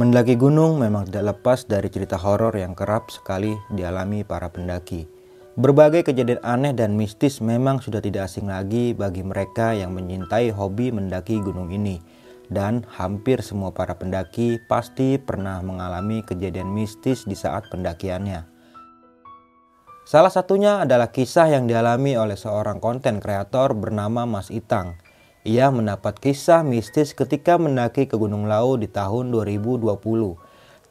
Mendaki gunung memang tidak lepas dari cerita horor yang kerap sekali dialami para pendaki. Berbagai kejadian aneh dan mistis memang sudah tidak asing lagi bagi mereka yang menyintai hobi mendaki gunung ini. Dan hampir semua para pendaki pasti pernah mengalami kejadian mistis di saat pendakiannya. Salah satunya adalah kisah yang dialami oleh seorang konten kreator bernama Mas Itang ia mendapat kisah mistis ketika mendaki ke Gunung Lau di tahun 2020.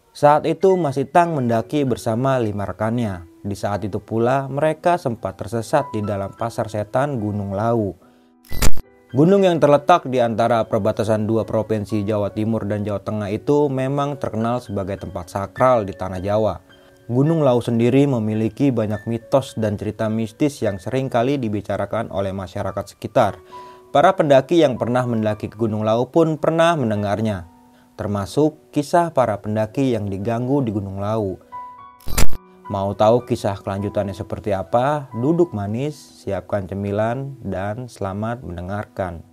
Saat itu Mas Itang mendaki bersama lima rekannya. Di saat itu pula mereka sempat tersesat di dalam pasar setan Gunung Lau. Gunung yang terletak di antara perbatasan dua provinsi Jawa Timur dan Jawa Tengah itu memang terkenal sebagai tempat sakral di tanah Jawa. Gunung Lau sendiri memiliki banyak mitos dan cerita mistis yang sering kali dibicarakan oleh masyarakat sekitar. Para pendaki yang pernah mendaki ke Gunung Lau pun pernah mendengarnya, termasuk kisah para pendaki yang diganggu di Gunung Lau. Mau tahu kisah kelanjutannya seperti apa? Duduk manis, siapkan cemilan, dan selamat mendengarkan.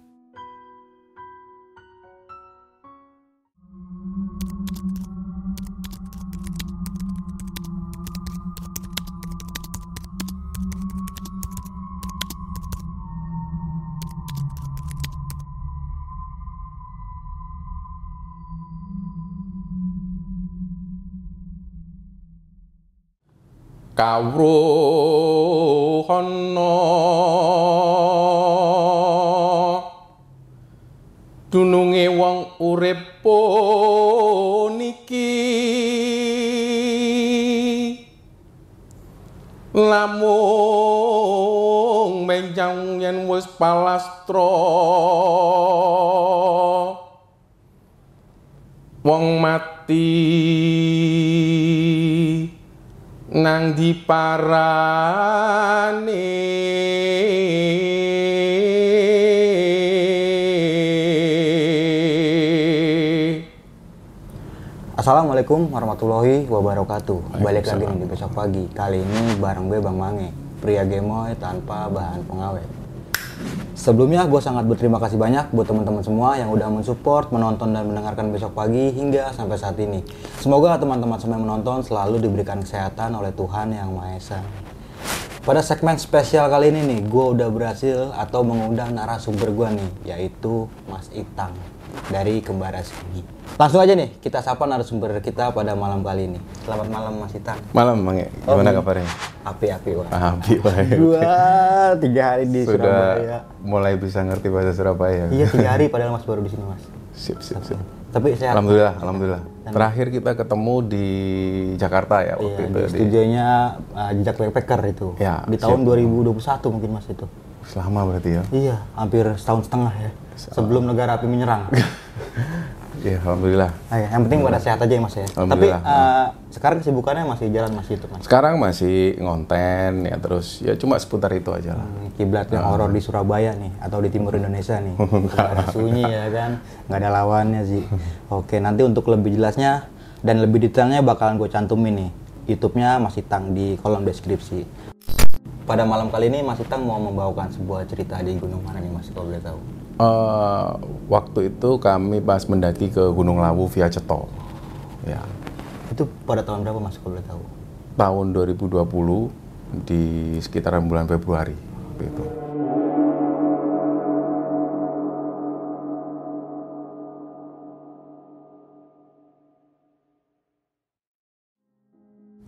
Kawruhana. Dununge wong urip niki lamung menjang yen wis palastra. Wong mati nang diparani. Assalamualaikum warahmatullahi wabarakatuh. Balik lagi di besok pagi. Kali ini bareng gue Bang Mange Pria gemoy tanpa bahan pengawet Sebelumnya gue sangat berterima kasih banyak buat teman-teman semua yang udah mensupport, menonton dan mendengarkan besok pagi hingga sampai saat ini. Semoga teman-teman semua yang menonton selalu diberikan kesehatan oleh Tuhan Yang Maha Esa. Pada segmen spesial kali ini nih, gue udah berhasil atau mengundang narasumber gue nih, yaitu Mas Itang dari Kembara Segi. Langsung aja nih, kita sapa narasumber kita pada malam kali ini. Selamat malam Mas Itan. Malam Bang, gimana oh, kabarnya? Api-api wah. Api baik. Dua, tiga hari di Sudah Surabaya. mulai bisa ngerti bahasa Surabaya. Iya, tiga hari padahal Mas baru di sini Mas. Sip, sip, sip. Tapi sehat. Alhamdulillah, alhamdulillah. Dan Terakhir kita ketemu di Jakarta ya waktu iya, itu. Di studionya uh, Jejak Backpacker itu. Ya, di tahun siap. 2021 mungkin Mas itu. Selama berarti ya? Iya, hampir setahun setengah ya. Sebelum negara api menyerang. Iya, alhamdulillah. Nah, ya, yang penting pada sehat aja ya mas ya. Tapi uh, sekarang kesibukannya masih jalan masih itu mas. Sekarang masih ngonten ya terus ya cuma seputar itu aja lah. Hmm, kiblat yang uh. horor di Surabaya nih atau di timur Indonesia nih. ada sunyi ya kan, nggak ada lawannya sih. Oke, nanti untuk lebih jelasnya dan lebih detailnya bakalan gue cantumin nih. YouTube-nya masih tang di kolom deskripsi. Pada malam kali ini Mas Itang mau membawakan sebuah cerita di gunung mana nih Mas kalau boleh tahu? Uh, waktu itu kami pas mendaki ke Gunung Lawu via Ceto. Ya. Itu pada tahun berapa Mas kalau boleh tahu? Tahun 2020 di sekitaran bulan Februari. Gitu.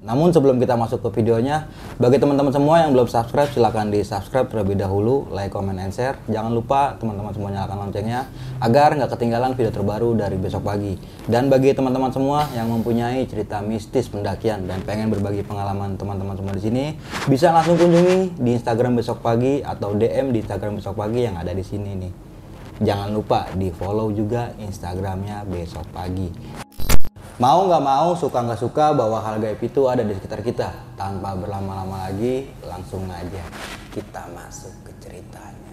Namun sebelum kita masuk ke videonya, bagi teman-teman semua yang belum subscribe, silahkan di subscribe terlebih dahulu, like, comment, and share. Jangan lupa teman-teman semua nyalakan loncengnya, agar nggak ketinggalan video terbaru dari besok pagi. Dan bagi teman-teman semua yang mempunyai cerita mistis pendakian dan pengen berbagi pengalaman teman-teman semua di sini, bisa langsung kunjungi di Instagram besok pagi atau DM di Instagram besok pagi yang ada di sini nih. Jangan lupa di follow juga Instagramnya besok pagi. Mau nggak mau, suka nggak suka bahwa hal gaib itu ada di sekitar kita. Tanpa berlama-lama lagi, langsung aja kita masuk ke ceritanya.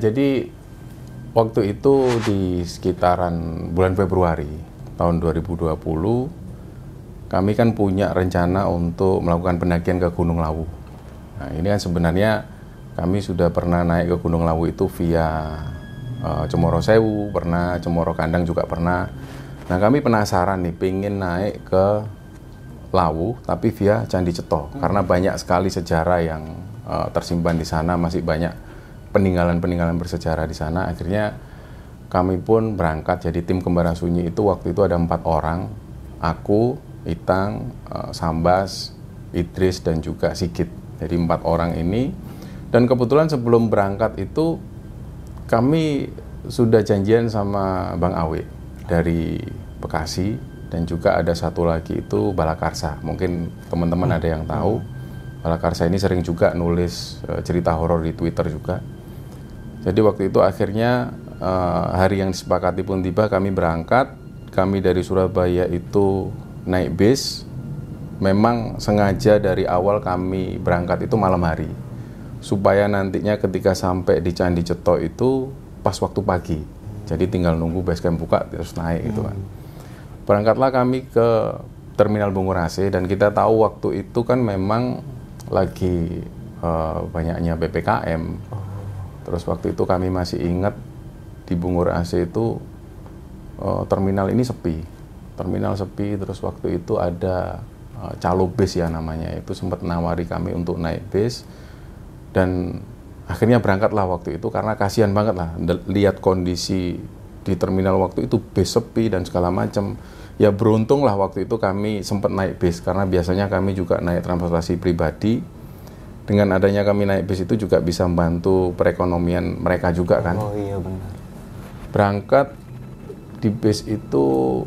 Jadi waktu itu di sekitaran bulan Februari tahun 2020 kami kan punya rencana untuk melakukan pendakian ke Gunung Lawu. Nah, ini kan sebenarnya kami sudah pernah naik ke Gunung Lawu itu via uh, Cemoro Sewu, pernah Cemoro Kandang juga pernah. Nah, kami penasaran nih, pengen naik ke Lawu tapi via Candi Ceto hmm. karena banyak sekali sejarah yang uh, tersimpan di sana, masih banyak peninggalan-peninggalan bersejarah di sana. Akhirnya kami pun berangkat jadi tim kembaran sunyi itu waktu itu ada empat orang, aku, Itang, uh, Sambas, Idris dan juga Sigit. Jadi empat orang ini dan kebetulan sebelum berangkat itu kami sudah janjian sama Bang Awe dari Bekasi dan juga ada satu lagi itu Balakarsa. Mungkin teman-teman hmm. ada yang tahu. Hmm. Balakarsa ini sering juga nulis uh, cerita horor di Twitter juga. Jadi waktu itu akhirnya uh, hari yang disepakati pun tiba kami berangkat. Kami dari Surabaya itu naik bis. Memang sengaja dari awal kami berangkat itu malam hari. Supaya nantinya ketika sampai di Candi Ceto itu pas waktu pagi. Jadi tinggal nunggu base camp buka terus naik gitu kan. Berangkatlah kami ke terminal Bungurase dan kita tahu waktu itu kan memang lagi uh, banyaknya BPKM terus waktu itu kami masih ingat di Bungurase itu uh, terminal ini sepi. Terminal sepi terus waktu itu ada uh, calo bis ya namanya. Itu sempat nawari kami untuk naik bis dan akhirnya berangkatlah waktu itu karena kasihan banget lah lihat kondisi di terminal waktu itu bis sepi dan segala macam ya beruntung lah waktu itu kami sempat naik bis karena biasanya kami juga naik transportasi pribadi dengan adanya kami naik bis itu juga bisa membantu perekonomian mereka juga kan oh iya benar berangkat di bis itu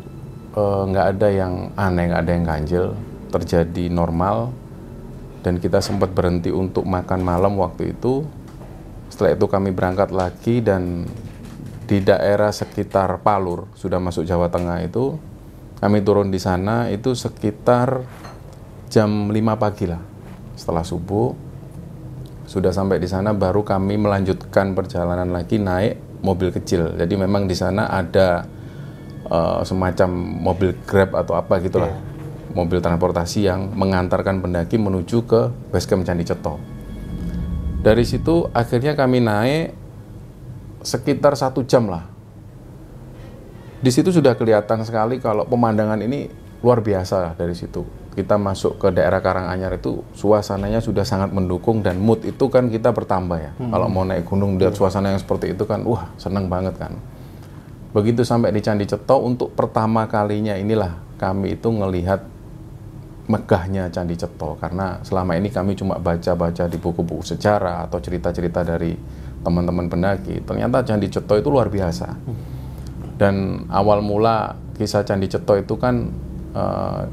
Eh, nggak ada yang aneh, nggak ada yang ganjil, terjadi normal, dan kita sempat berhenti untuk makan malam waktu itu. Setelah itu kami berangkat lagi dan di daerah sekitar Palur, sudah masuk Jawa Tengah itu, kami turun di sana itu sekitar jam 5 pagi lah, setelah subuh. Sudah sampai di sana baru kami melanjutkan perjalanan lagi naik mobil kecil. Jadi memang di sana ada uh, semacam mobil Grab atau apa gitulah. Yeah. Mobil transportasi yang mengantarkan pendaki menuju ke base camp Candi Ceto. Dari situ akhirnya kami naik sekitar satu jam lah. Di situ sudah kelihatan sekali kalau pemandangan ini luar biasa dari situ. Kita masuk ke daerah Karanganyar itu suasananya sudah sangat mendukung dan mood itu kan kita bertambah ya. Hmm. Kalau mau naik gunung lihat suasana yang seperti itu kan, wah seneng banget kan. Begitu sampai di Candi Ceto, untuk pertama kalinya inilah kami itu melihat megahnya Candi Ceto karena selama ini kami cuma baca-baca di buku-buku sejarah atau cerita-cerita dari teman-teman pendaki. Ternyata Candi Ceto itu luar biasa. Dan awal mula kisah Candi Ceto itu kan uh,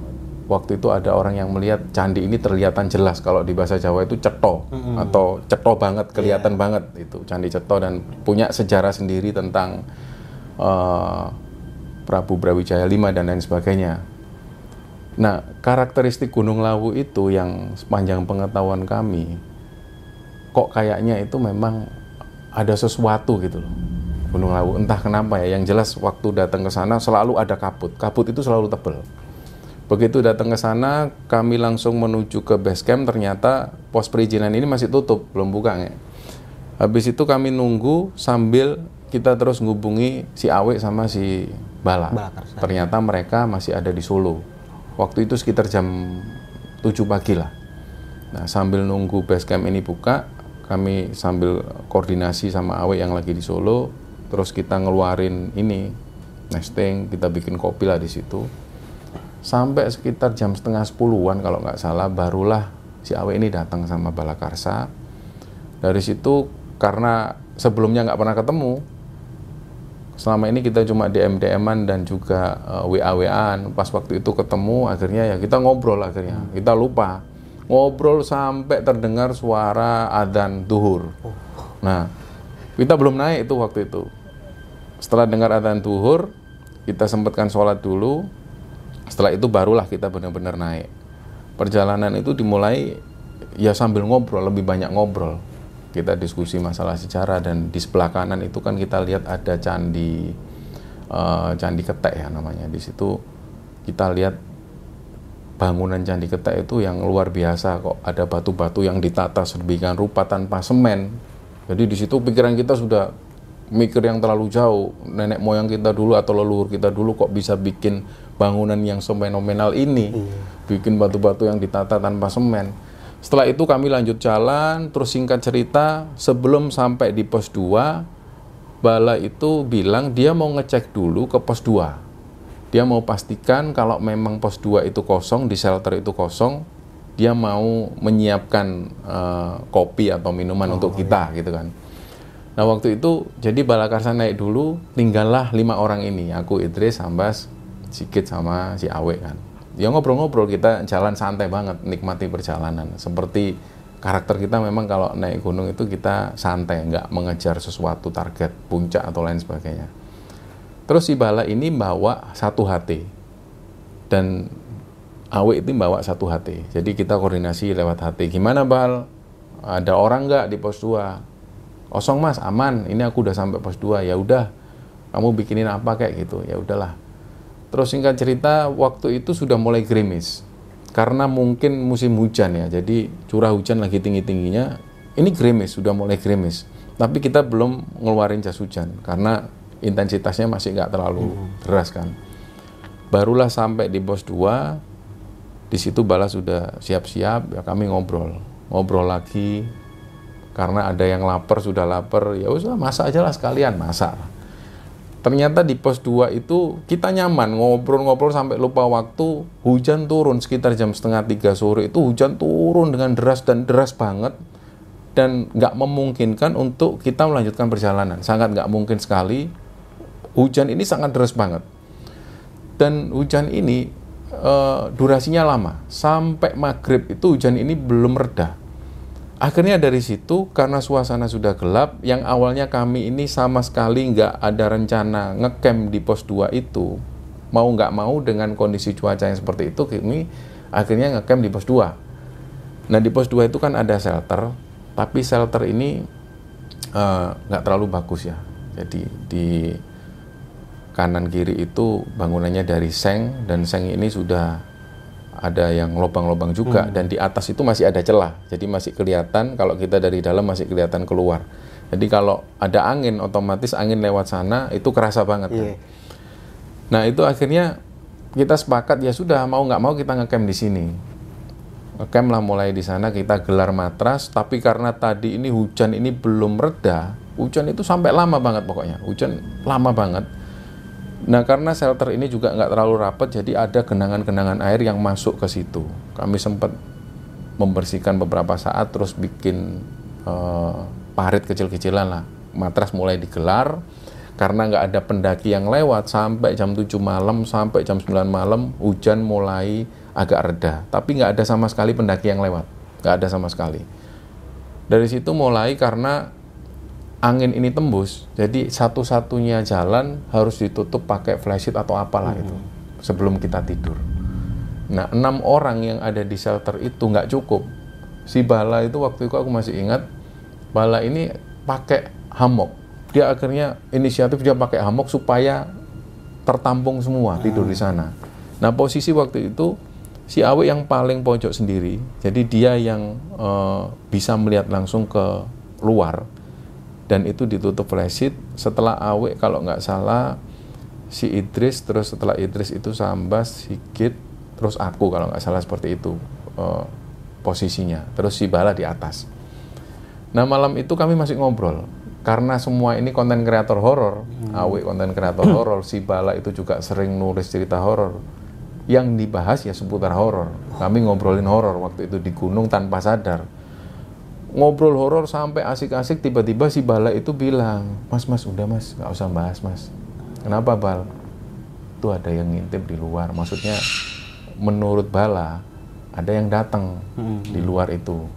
waktu itu ada orang yang melihat candi ini terlihatan jelas kalau di bahasa Jawa itu ceto mm-hmm. atau ceto banget kelihatan yeah. banget itu Candi Ceto dan punya sejarah sendiri tentang uh, Prabu Brawijaya V dan lain sebagainya. Nah, karakteristik Gunung Lawu itu yang sepanjang pengetahuan kami, kok kayaknya itu memang ada sesuatu gitu loh. Gunung Lawu, entah kenapa ya, yang jelas waktu datang ke sana selalu ada kabut. Kabut itu selalu tebal. Begitu datang ke sana, kami langsung menuju ke base camp, ternyata pos perizinan ini masih tutup, belum buka ya. Habis itu kami nunggu sambil kita terus ngubungi si Awe sama si Bala. Ternyata mereka masih ada di Solo. Waktu itu sekitar jam 7 pagi lah. Nah, sambil nunggu base camp ini buka, kami sambil koordinasi sama Awe yang lagi di Solo, terus kita ngeluarin ini nesting, kita bikin kopi lah di situ. Sampai sekitar jam setengah sepuluhan kalau nggak salah, barulah si Awe ini datang sama Balakarsa. Dari situ karena sebelumnya nggak pernah ketemu, selama ini kita cuma DM DM-an dan juga uh, eh, WA WA-an. Pas waktu itu ketemu akhirnya ya kita ngobrol akhirnya. Kita lupa. Ngobrol sampai terdengar suara adzan duhur. Nah, kita belum naik itu waktu itu. Setelah dengar adzan duhur, kita sempatkan sholat dulu. Setelah itu barulah kita benar-benar naik. Perjalanan itu dimulai ya sambil ngobrol, lebih banyak ngobrol. kita diskusi masalah sejarah dan di sebelah kanan itu kan kita lihat ada candi uh, candi ketek ya namanya di situ kita lihat bangunan candi ketek itu yang luar biasa kok ada batu-batu yang ditata sedemikian rupa tanpa semen jadi di situ pikiran kita sudah mikir yang terlalu jauh nenek moyang kita dulu atau leluhur kita dulu kok bisa bikin bangunan yang fenomenal ini iya. bikin batu-batu yang ditata tanpa semen setelah itu kami lanjut jalan, terus singkat cerita, sebelum sampai di pos 2, Bala itu bilang dia mau ngecek dulu ke pos 2. Dia mau pastikan kalau memang pos 2 itu kosong, di shelter itu kosong, dia mau menyiapkan uh, kopi atau minuman oh, untuk kita iya. gitu kan. Nah waktu itu jadi Bala Karsa naik dulu, tinggallah lima orang ini, aku Idris, Sambas, Sikit sama si Awe kan. Ya ngobrol-ngobrol kita jalan santai banget nikmati perjalanan. Seperti karakter kita memang kalau naik gunung itu kita santai nggak mengejar sesuatu target puncak atau lain sebagainya. Terus si bala ini bawa satu HT dan Awe itu bawa satu HT jadi kita koordinasi lewat HT gimana bal? Ada orang nggak di pos 2 kosong mas. Aman. Ini aku udah sampai pos 2 ya udah kamu bikinin apa kayak gitu. Ya udahlah Terus singkat cerita, waktu itu sudah mulai gerimis. Karena mungkin musim hujan ya, jadi curah hujan lagi tinggi-tingginya. Ini gerimis, sudah mulai gerimis. Tapi kita belum ngeluarin jas hujan, karena intensitasnya masih nggak terlalu hmm. deras kan. Barulah sampai di pos 2, di situ balas sudah siap-siap, ya kami ngobrol. Ngobrol lagi, karena ada yang lapar, sudah lapar, ya usah masak aja lah sekalian, masak ternyata di pos 2 itu kita nyaman ngobrol-ngobrol sampai lupa waktu hujan turun sekitar jam setengah tiga sore. Itu hujan turun dengan deras dan deras banget. Dan nggak memungkinkan untuk kita melanjutkan perjalanan. Sangat nggak mungkin sekali. Hujan ini sangat deras banget. Dan hujan ini e, durasinya lama. Sampai maghrib itu hujan ini belum reda Akhirnya dari situ karena suasana sudah gelap, yang awalnya kami ini sama sekali nggak ada rencana ngecamp di pos 2 itu, mau nggak mau dengan kondisi cuaca yang seperti itu, kami akhirnya ngecamp di pos 2. Nah di pos 2 itu kan ada shelter, tapi shelter ini uh, nggak terlalu bagus ya. Jadi di kanan kiri itu bangunannya dari seng dan seng ini sudah ada yang lubang-lubang juga hmm. dan di atas itu masih ada celah. Jadi masih kelihatan kalau kita dari dalam masih kelihatan keluar. Jadi kalau ada angin otomatis angin lewat sana itu kerasa banget. Yeah. Kan? Iya. Nah, itu akhirnya kita sepakat ya sudah mau nggak mau kita ngecamp di sini. Ngecamp lah mulai di sana kita gelar matras tapi karena tadi ini hujan ini belum reda, hujan itu sampai lama banget pokoknya. Hujan lama banget Nah karena shelter ini juga nggak terlalu rapat, jadi ada genangan-genangan air yang masuk ke situ. Kami sempat membersihkan beberapa saat, terus bikin uh, parit kecil-kecilan lah. Matras mulai digelar, karena nggak ada pendaki yang lewat sampai jam 7 malam, sampai jam 9 malam, hujan mulai agak reda. Tapi nggak ada sama sekali pendaki yang lewat, nggak ada sama sekali. Dari situ mulai karena angin ini tembus, jadi satu-satunya jalan harus ditutup pakai flashlight atau apalah hmm. itu sebelum kita tidur. Nah, enam orang yang ada di shelter itu nggak cukup. Si Bala itu waktu itu aku masih ingat, Bala ini pakai hammock. Dia akhirnya inisiatif dia pakai hammock supaya tertampung semua tidur di sana. Nah, posisi waktu itu si Awe yang paling pojok sendiri, jadi dia yang uh, bisa melihat langsung ke luar dan itu ditutup flashit setelah awe kalau nggak salah si Idris terus setelah Idris itu Sambas Sigit terus aku kalau nggak salah seperti itu uh, posisinya. Terus si Bala di atas. Nah malam itu kami masih ngobrol. Karena semua ini konten kreator horor. Hmm. awe konten kreator horor si Bala itu juga sering nulis cerita horor. Yang dibahas ya seputar horor. Kami ngobrolin horor waktu itu di gunung tanpa sadar ngobrol horor sampai asik-asik tiba-tiba si Bala itu bilang mas mas udah mas nggak usah bahas mas. Kenapa Bal? Itu ada yang ngintip di luar. Maksudnya menurut Bala ada yang datang hmm. di luar itu.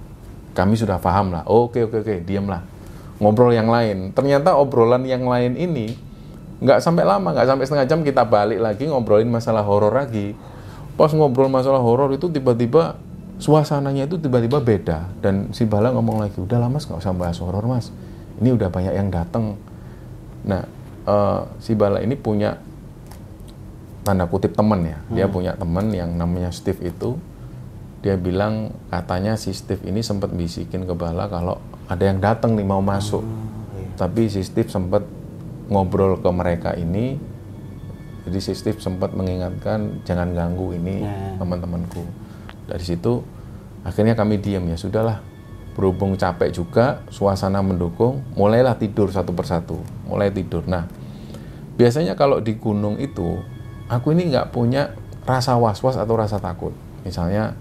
Kami sudah paham lah. Oke oke oke diam lah ngobrol yang lain. Ternyata obrolan yang lain ini nggak sampai lama nggak sampai setengah jam kita balik lagi ngobrolin masalah horor lagi. Pas ngobrol masalah horor itu tiba-tiba suasananya itu tiba-tiba beda dan si Bala ngomong lagi udah lama nggak usah bahas horor mas. Ini udah banyak yang datang nah uh, si Bala ini punya tanda kutip temen ya. Hmm. dia punya temen yang namanya Steve itu. Dia bilang katanya si Steve ini sempat bisikin ke Bala kalau ada yang datang nih mau masuk. Hmm, iya. tapi si Steve sempat ngobrol ke mereka ini. Jadi si Steve sempat mengingatkan jangan ganggu ini yeah. teman-temanku dari situ akhirnya kami diam ya sudahlah. Berhubung capek juga suasana mendukung mulailah tidur satu persatu. Mulai tidur. Nah biasanya kalau di gunung itu aku ini nggak punya rasa was-was atau rasa takut. Misalnya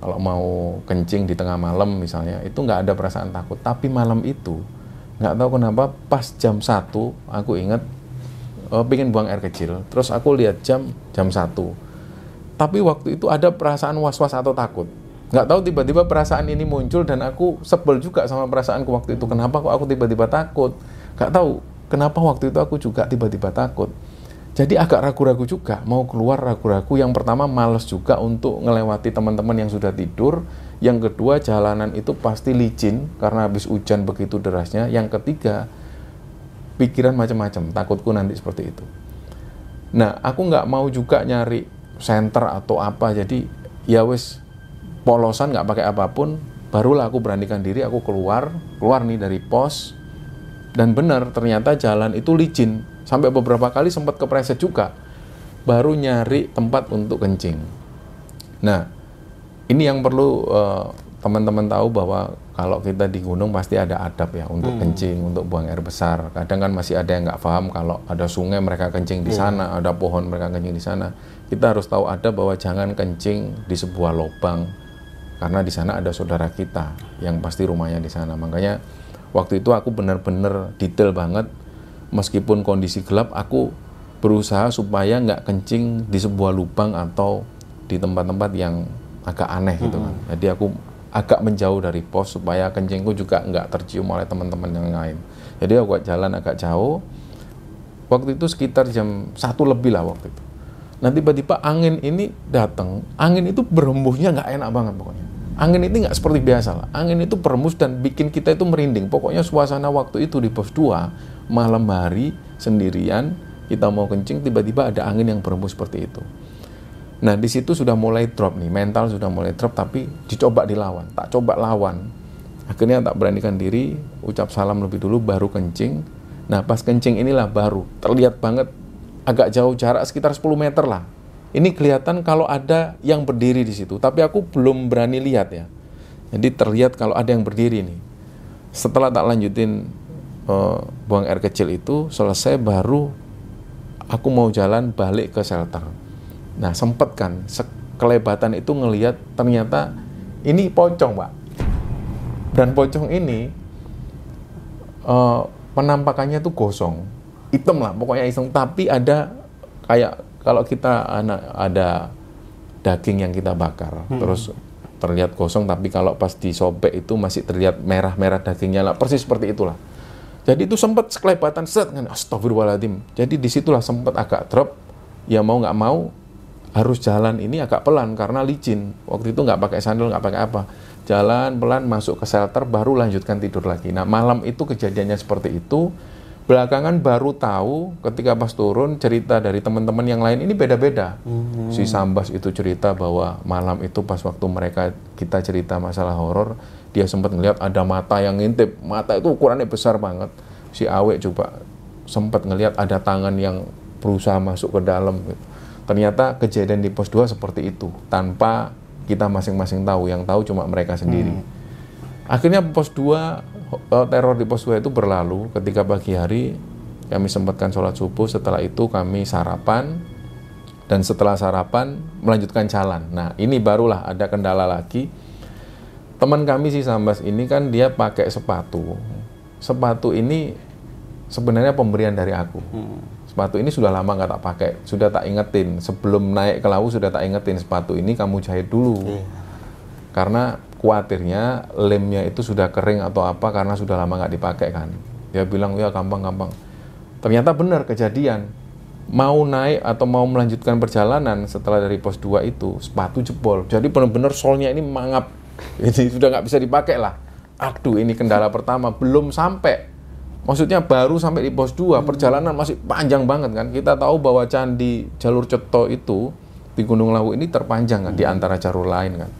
kalau mau kencing di tengah malam misalnya itu nggak ada perasaan takut. Tapi malam itu nggak tahu kenapa pas jam satu aku ingat uh, pingin buang air kecil. Terus aku lihat jam jam satu tapi waktu itu ada perasaan was-was atau takut. Nggak tahu tiba-tiba perasaan ini muncul dan aku sebel juga sama perasaanku waktu itu. Kenapa kok aku tiba-tiba takut? Nggak tahu kenapa waktu itu aku juga tiba-tiba takut. Jadi agak ragu-ragu juga mau keluar ragu-ragu. Yang pertama males juga untuk ngelewati teman-teman yang sudah tidur. Yang kedua jalanan itu pasti licin karena habis hujan begitu derasnya. Yang ketiga pikiran macam-macam. Takutku nanti seperti itu. Nah aku nggak mau juga nyari center atau apa jadi ya wis polosan nggak pakai apa pun barulah aku beranikan diri aku keluar keluar nih dari pos dan benar ternyata jalan itu licin sampai beberapa kali sempat kepreset juga baru nyari tempat untuk kencing nah ini yang perlu uh, teman-teman tahu bahwa kalau kita di gunung pasti ada adab ya untuk hmm. kencing, untuk buang air besar. Kadang kan masih ada yang nggak paham kalau ada sungai mereka kencing di hmm. sana, hmm. ada pohon mereka kencing di sana. Kita harus tahu ada bahwa jangan kencing di sebuah lubang karena di sana ada saudara kita yang pasti rumahnya di sana. Makanya waktu itu aku benar-benar detail banget meskipun kondisi gelap aku berusaha supaya nggak kencing di sebuah lubang atau di tempat-tempat yang agak aneh gitu kan. Hmm. Jadi aku agak menjauh dari pos supaya kencingku juga nggak tercium oleh teman-teman yang lain. Jadi aku jalan agak jauh. Waktu itu sekitar jam satu lebih lah waktu itu. Nah tiba-tiba angin ini datang. Angin itu berembusnya nggak enak banget pokoknya. Angin itu nggak seperti biasa lah. Angin itu berembus dan bikin kita itu merinding. Pokoknya suasana waktu itu di pos 2 malam hari sendirian kita mau kencing tiba-tiba ada angin yang berembus seperti itu. Nah di situ sudah mulai drop nih, mental sudah mulai drop tapi dicoba dilawan, tak coba lawan. Akhirnya tak beranikan diri, ucap salam lebih dulu baru kencing. Nah pas kencing inilah baru terlihat banget agak jauh jarak sekitar 10 meter lah. Ini kelihatan kalau ada yang berdiri di situ, tapi aku belum berani lihat ya. Jadi terlihat kalau ada yang berdiri nih. Setelah tak lanjutin uh, buang air kecil itu selesai baru aku mau jalan balik ke shelter Nah sempet kan kelebatan itu ngelihat ternyata ini pocong pak. Dan pocong ini uh, penampakannya tuh gosong, hitam lah pokoknya hitam. Tapi ada kayak kalau kita anak ada daging yang kita bakar, hmm. terus terlihat gosong tapi kalau pas disobek itu masih terlihat merah-merah dagingnya lah persis seperti itulah jadi itu sempat sekelebatan set kan astagfirullahaladzim jadi di situlah sempat agak drop ya mau nggak mau harus jalan ini agak pelan karena licin. Waktu itu nggak pakai sandal, nggak pakai apa. Jalan pelan masuk ke shelter, baru lanjutkan tidur lagi. Nah malam itu kejadiannya seperti itu. Belakangan baru tahu ketika pas turun cerita dari teman-teman yang lain ini beda-beda. Hmm. Si Sambas itu cerita bahwa malam itu pas waktu mereka kita cerita masalah horor, dia sempat ngeliat ada mata yang ngintip. Mata itu ukurannya besar banget. Si Awe coba sempat ngeliat ada tangan yang berusaha masuk ke dalam. Gitu Ternyata kejadian di pos 2 seperti itu, tanpa kita masing-masing tahu, yang tahu cuma mereka sendiri. Hmm. Akhirnya pos 2, eh, teror di pos 2 itu berlalu ketika pagi hari kami sempatkan sholat subuh, setelah itu kami sarapan, dan setelah sarapan melanjutkan jalan. Nah ini barulah ada kendala lagi. Teman kami si Sambas ini kan dia pakai sepatu. Sepatu ini sebenarnya pemberian dari aku. Hmm sepatu ini sudah lama nggak tak pakai, sudah tak ingetin. Sebelum naik ke laut sudah tak ingetin sepatu ini kamu jahit dulu. Iya. Karena khawatirnya lemnya itu sudah kering atau apa karena sudah lama nggak dipakai kan. Dia bilang ya gampang-gampang. Ternyata benar kejadian. mau naik atau mau melanjutkan perjalanan setelah dari pos 2 itu sepatu jebol. Jadi benar-benar solnya ini mangap. Ini sudah nggak bisa dipakai lah. Aduh ini kendala pertama. Belum sampai. Maksudnya baru sampai di pos 2 perjalanan masih panjang banget kan. Kita tahu bahwa candi jalur ceto itu di Gunung Lawu ini terpanjang kan di antara jalur lain kan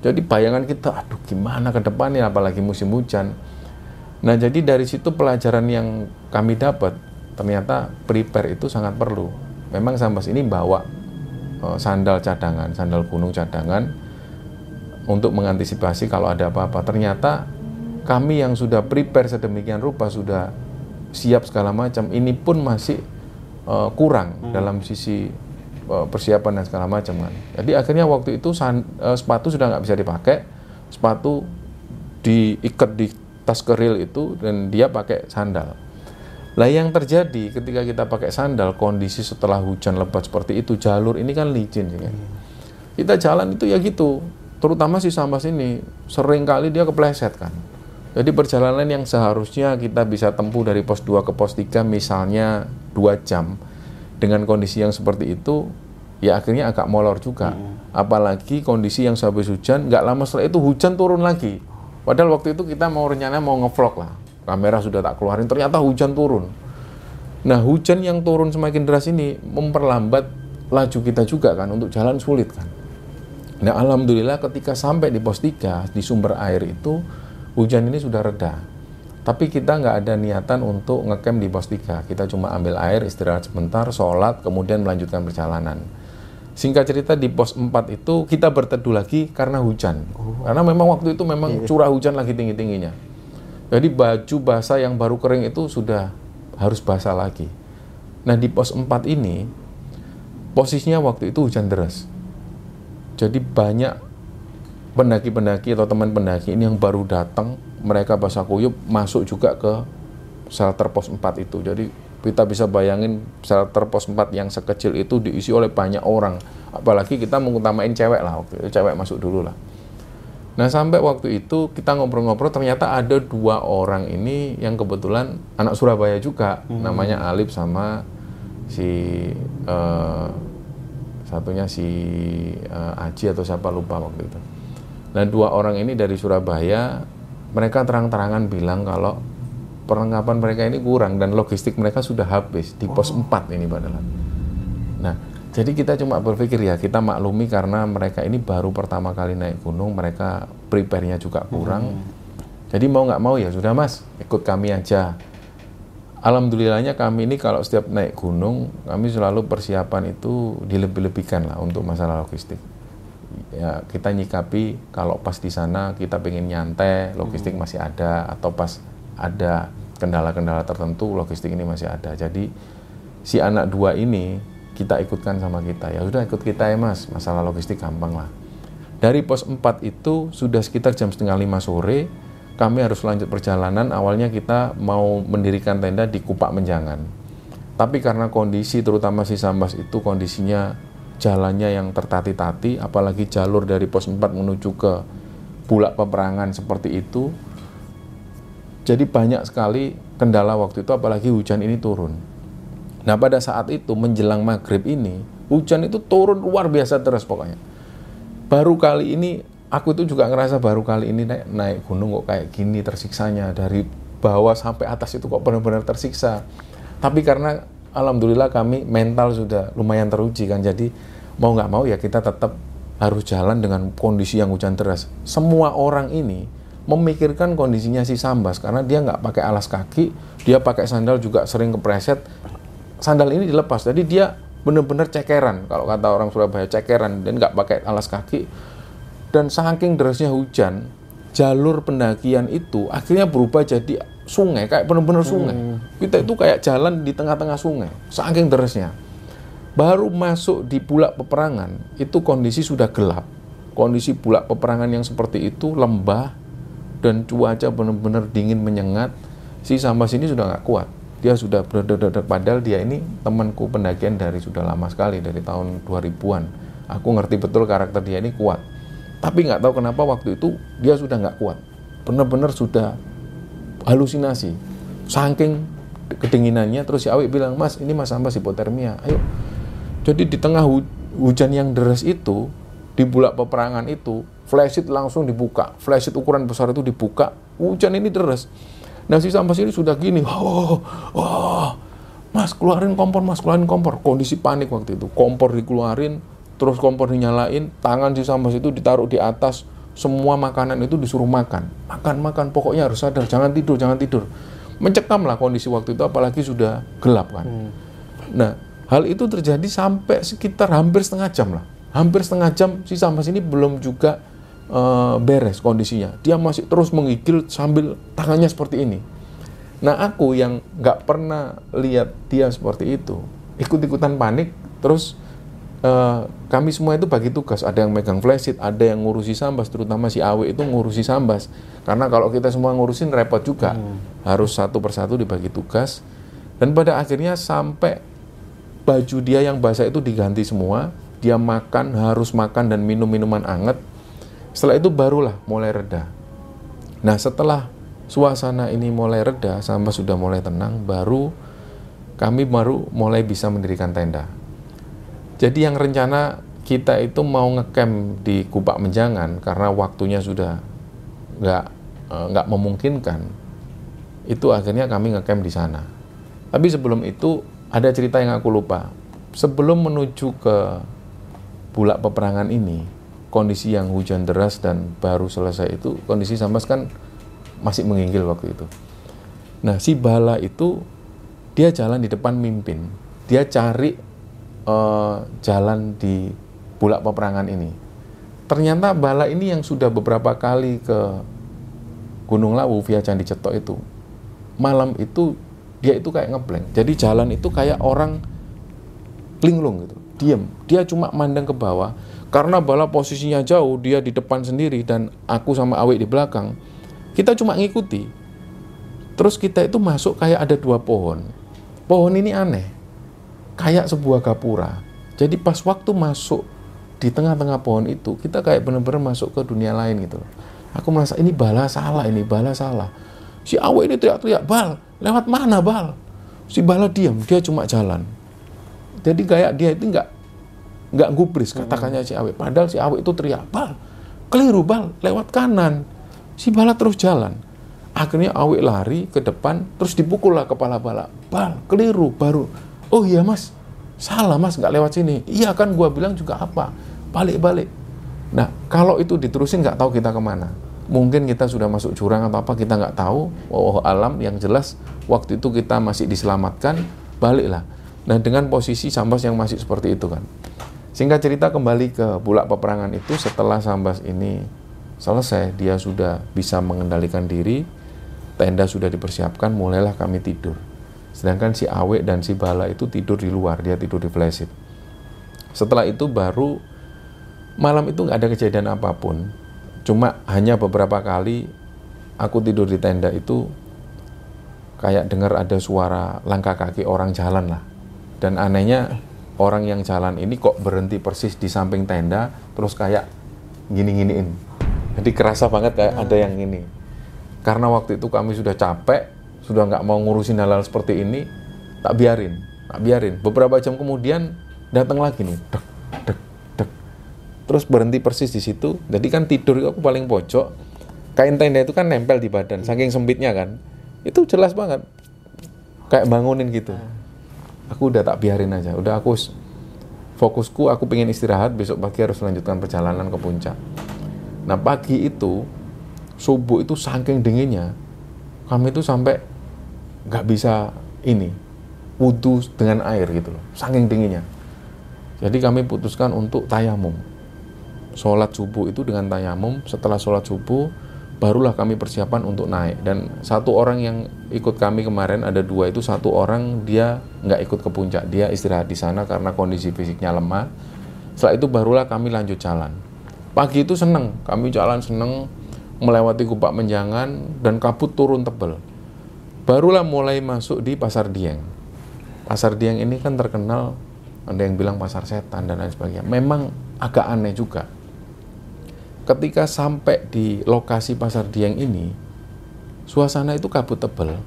jadi bayangan kita aduh gimana ke depannya apalagi musim hujan nah jadi dari situ pelajaran yang kami dapat ternyata prepare itu sangat perlu. Memang Sambas ini bawa uh, sandal cadangan, sandal gunung cadangan untuk mengantisipasi kalau ada apa-apa. Ternyata kami yang sudah prepare sedemikian rupa sudah siap segala macam, ini pun masih uh, kurang hmm. dalam sisi persiapan dan segala macam kan. Jadi akhirnya waktu itu san, uh, sepatu sudah nggak bisa dipakai, sepatu diikat di tas keril itu dan dia pakai sandal lah yang terjadi ketika kita pakai sandal, kondisi setelah hujan lebat seperti itu, jalur ini kan licin sih kan. Kita jalan itu ya gitu, terutama si Sambas ini sering kali dia kepleset kan. Jadi perjalanan yang seharusnya kita bisa tempuh dari pos 2 ke pos 3 misalnya 2 jam dengan kondisi yang seperti itu ya akhirnya agak molor juga. Hmm. Apalagi kondisi yang sehabis hujan nggak lama setelah itu hujan turun lagi. Padahal waktu itu kita mau rencana mau ngevlog lah kamera sudah tak keluarin ternyata hujan turun nah hujan yang turun semakin deras ini memperlambat laju kita juga kan untuk jalan sulit kan nah alhamdulillah ketika sampai di pos 3 di sumber air itu hujan ini sudah reda tapi kita nggak ada niatan untuk ngecamp di pos 3 kita cuma ambil air istirahat sebentar sholat kemudian melanjutkan perjalanan singkat cerita di pos 4 itu kita berteduh lagi karena hujan oh. karena memang waktu itu memang iya. curah hujan lagi tinggi-tingginya jadi baju basah yang baru kering itu sudah harus basah lagi. Nah di pos 4 ini posisinya waktu itu hujan deras. Jadi banyak pendaki-pendaki atau teman pendaki ini yang baru datang, mereka basah kuyup masuk juga ke shelter pos 4 itu. Jadi kita bisa bayangin shelter pos 4 yang sekecil itu diisi oleh banyak orang. Apalagi kita mengutamain cewek lah waktu itu, cewek masuk dulu lah. Nah sampai waktu itu kita ngobrol-ngobrol ternyata ada dua orang ini yang kebetulan anak Surabaya juga hmm. namanya Alip sama si uh, satunya si uh, Aji atau siapa lupa waktu itu. Nah dua orang ini dari Surabaya mereka terang-terangan bilang kalau perlengkapan mereka ini kurang dan logistik mereka sudah habis di pos oh. 4 ini padahal. Nah jadi kita cuma berpikir ya kita maklumi karena mereka ini baru pertama kali naik gunung, mereka prepare-nya juga kurang. Hmm. Jadi mau nggak mau ya sudah mas, ikut kami aja. Alhamdulillahnya kami ini kalau setiap naik gunung, kami selalu persiapan itu dilebih-lebihkan lah untuk masalah logistik. Ya kita nyikapi kalau pas di sana kita pengen nyantai, logistik hmm. masih ada, atau pas ada kendala-kendala tertentu, logistik ini masih ada. Jadi si anak dua ini kita ikutkan sama kita. Ya sudah ikut kita ya mas, masalah logistik gampang lah. Dari pos 4 itu sudah sekitar jam setengah lima sore, kami harus lanjut perjalanan. Awalnya kita mau mendirikan tenda di Kupak Menjangan. Tapi karena kondisi terutama si Sambas itu kondisinya jalannya yang tertati-tati, apalagi jalur dari pos 4 menuju ke Bulak Peperangan seperti itu, jadi banyak sekali kendala waktu itu apalagi hujan ini turun. Nah pada saat itu menjelang maghrib ini hujan itu turun luar biasa terus pokoknya. Baru kali ini aku itu juga ngerasa baru kali ini naik, naik gunung kok kayak gini tersiksanya dari bawah sampai atas itu kok benar-benar tersiksa. Tapi karena alhamdulillah kami mental sudah lumayan teruji kan jadi mau nggak mau ya kita tetap harus jalan dengan kondisi yang hujan deras. Semua orang ini memikirkan kondisinya si Sambas karena dia nggak pakai alas kaki, dia pakai sandal juga sering kepreset, sandal ini dilepas. Jadi dia benar-benar cekeran kalau kata orang Surabaya cekeran dan nggak pakai alas kaki. Dan saking derasnya hujan, jalur pendakian itu akhirnya berubah jadi sungai kayak benar-benar sungai. Hmm. Kita itu kayak jalan di tengah-tengah sungai, saking derasnya. Baru masuk di bulak peperangan, itu kondisi sudah gelap. Kondisi bulak peperangan yang seperti itu lembah dan cuaca benar-benar dingin menyengat. Si sampai sini sudah nggak kuat dia sudah berada padahal dia ini temanku pendakian dari sudah lama sekali dari tahun 2000-an aku ngerti betul karakter dia ini kuat tapi nggak tahu kenapa waktu itu dia sudah nggak kuat benar-benar sudah halusinasi. Saking kedinginannya terus si Awik bilang mas ini mas Sambas hipotermia. Ayo. Jadi di tengah hu hujan yang deras itu di bulak peperangan itu flashit langsung dibuka. Flashit ukuran besar itu dibuka hujan ini deras. Nah si Sambas ini sudah gini oh, oh mas keluarin kompor mas keluarin kompor. Kondisi panik waktu itu. Kompor dikeluarin terus kompor dinyalain tangan si Sambas itu ditaruh di atas semua makanan itu disuruh makan. Makan makan. Pokoknya harus sadar jangan tidur jangan tidur. Mencekam lah kondisi waktu itu apalagi sudah gelap kan. Hmm. nah hal itu terjadi sampai sekitar hampir setengah jam lah. Hampir setengah jam si Sambas ini belum juga uh, beres kondisinya. Dia masih terus menggigil sambil tangannya seperti ini. Nah aku yang nggak pernah lihat dia seperti itu ikut-ikutan panik terus uh, kami semua itu bagi tugas. Ada yang megang flashit ada yang ngurusi sambas terutama si Awe itu ngurusi sambas. Karena kalau kita semua ngurusin repot juga. Hmm. harus satu persatu dibagi tugas. Dan pada akhirnya sampai baju dia yang basah itu diganti semua dia makan harus makan dan minum minuman anget. Setelah itu barulah mulai reda. Nah setelah suasana ini mulai reda sambas sudah mulai tenang baru kami baru mulai bisa mendirikan tenda jadi yang rencana kita itu mau ngecamp di Kupak Menjangan karena waktunya sudah nggak eh, nggak memungkinkan. Itu akhirnya kami ngecamp di sana. Tapi sebelum itu ada cerita yang aku lupa. Sebelum menuju ke bulak peperangan ini, kondisi yang hujan deras dan baru selesai itu kondisi Sambas kan masih menginggil waktu itu. Nah si Bala itu dia jalan di depan mimpin. Dia cari uh, jalan di bulak peperangan ini. Ternyata bala ini yang sudah beberapa kali ke Gunung Lawu via Candi Cetok itu, malam itu dia itu kayak ngeblank. Jadi jalan itu kayak orang linglung gitu, diem. Dia cuma mandang ke bawah. Karena bala posisinya jauh, dia di depan sendiri dan aku sama Awik di belakang. Kita cuma ngikuti. Terus kita itu masuk kayak ada dua pohon. Pohon ini aneh kayak sebuah gapura. Jadi pas waktu masuk di tengah-tengah pohon itu, kita kayak benar-benar masuk ke dunia lain gitu loh. Aku merasa ini bala salah, ini bala salah. Si Awe ini teriak-teriak, bal, lewat mana bal? Si bala diam, dia cuma jalan. Jadi kayak dia itu nggak nggak gubris katakannya si Awe. Padahal si Awe itu teriak, bal, keliru bal, lewat kanan. Si bala terus jalan. Akhirnya Awe lari ke depan, terus dipukul lah kepala bala. Bal, keliru, baru oh iya mas. Salah mas. Nggak lewat sini. Iya kan gua bilang juga apa? Balik-balik. Nah kalau itu diterusin nggak tahu kita ke mana. Mungkin kita sudah masuk jurang atau apa kita nggak tahu. Oh alam yang jelas waktu itu kita masih diselamatkan baliklah. Nah dengan posisi Sambas yang masih seperti itu kan. Singkat cerita kembali ke bulak peperangan itu setelah Sambas ini selesai dia sudah bisa mengendalikan diri tenda sudah dipersiapkan mulailah kami tidur Sedangkan si Awe dan si Bala itu tidur di luar, dia tidur di flashit. Setelah itu baru malam itu nggak ada kejadian apa pun. Cuma hanya beberapa kali aku tidur di tenda itu kayak dengar ada suara langkah kaki orang jalan lah. Dan anehnya orang yang jalan ini kok berhenti persis di samping tenda terus kayak gini-giniin. Jadi kerasa banget kayak ada yang ini. Karena waktu itu kami sudah capek, sudah nggak mau ngurusin hal-hal seperti ini, tak biarin, tak biarin. Beberapa jam kemudian datang lagi nih, dek, dek, dek. Terus berhenti persis di situ. Jadi kan tidur aku paling pojok. Kain tenda itu kan nempel di badan, saking sempitnya kan. Itu jelas banget. Kayak bangunin gitu. Aku udah tak biarin aja. Udah aku fokusku aku pengen istirahat besok pagi harus melanjutkan perjalanan ke puncak. Nah pagi itu subuh itu saking dinginnya kami itu sampai nggak bisa ini wudhu dengan air gitu loh saking dinginnya. Jadi kami putuskan untuk tayamum. Sholat subuh itu dengan tayamum setelah sholat subuh barulah kami persiapan untuk naik. Dan satu orang yang ikut kami kemarin ada dua itu satu orang dia nggak ikut ke puncak dia istirahat di sana karena kondisi fisiknya lemah. Setelah itu barulah kami lanjut jalan. Pagi itu seneng kami jalan seneng melewati kupak menjangan dan kabut turun tebal barulah mulai masuk di pasar Dieng. Pasar Dieng ini kan terkenal ada yang bilang pasar setan dan lain sebagainya. Memang agak aneh juga. Ketika sampai di lokasi pasar Dieng ini, suasana itu kabut tebal.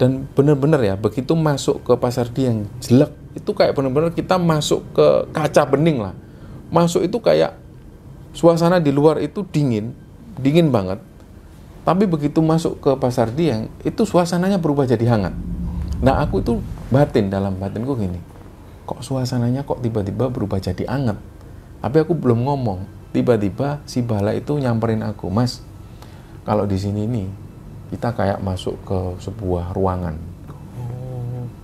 dan benar-benar ya begitu masuk ke pasar Dieng jelek itu kayak benar-benar kita masuk ke kaca bening lah masuk itu kayak suasana di luar itu dingin dingin banget tapi begitu masuk ke pasar Dieng itu suasananya berubah jadi hangat. Nah aku itu batin dalam batinku gini kok suasananya kok tiba-tiba berubah jadi hangat tapi aku belum ngomong. Tiba-tiba si bala itu nyamperin aku mas kalau di sini nih kita kayak masuk ke sebuah ruangan.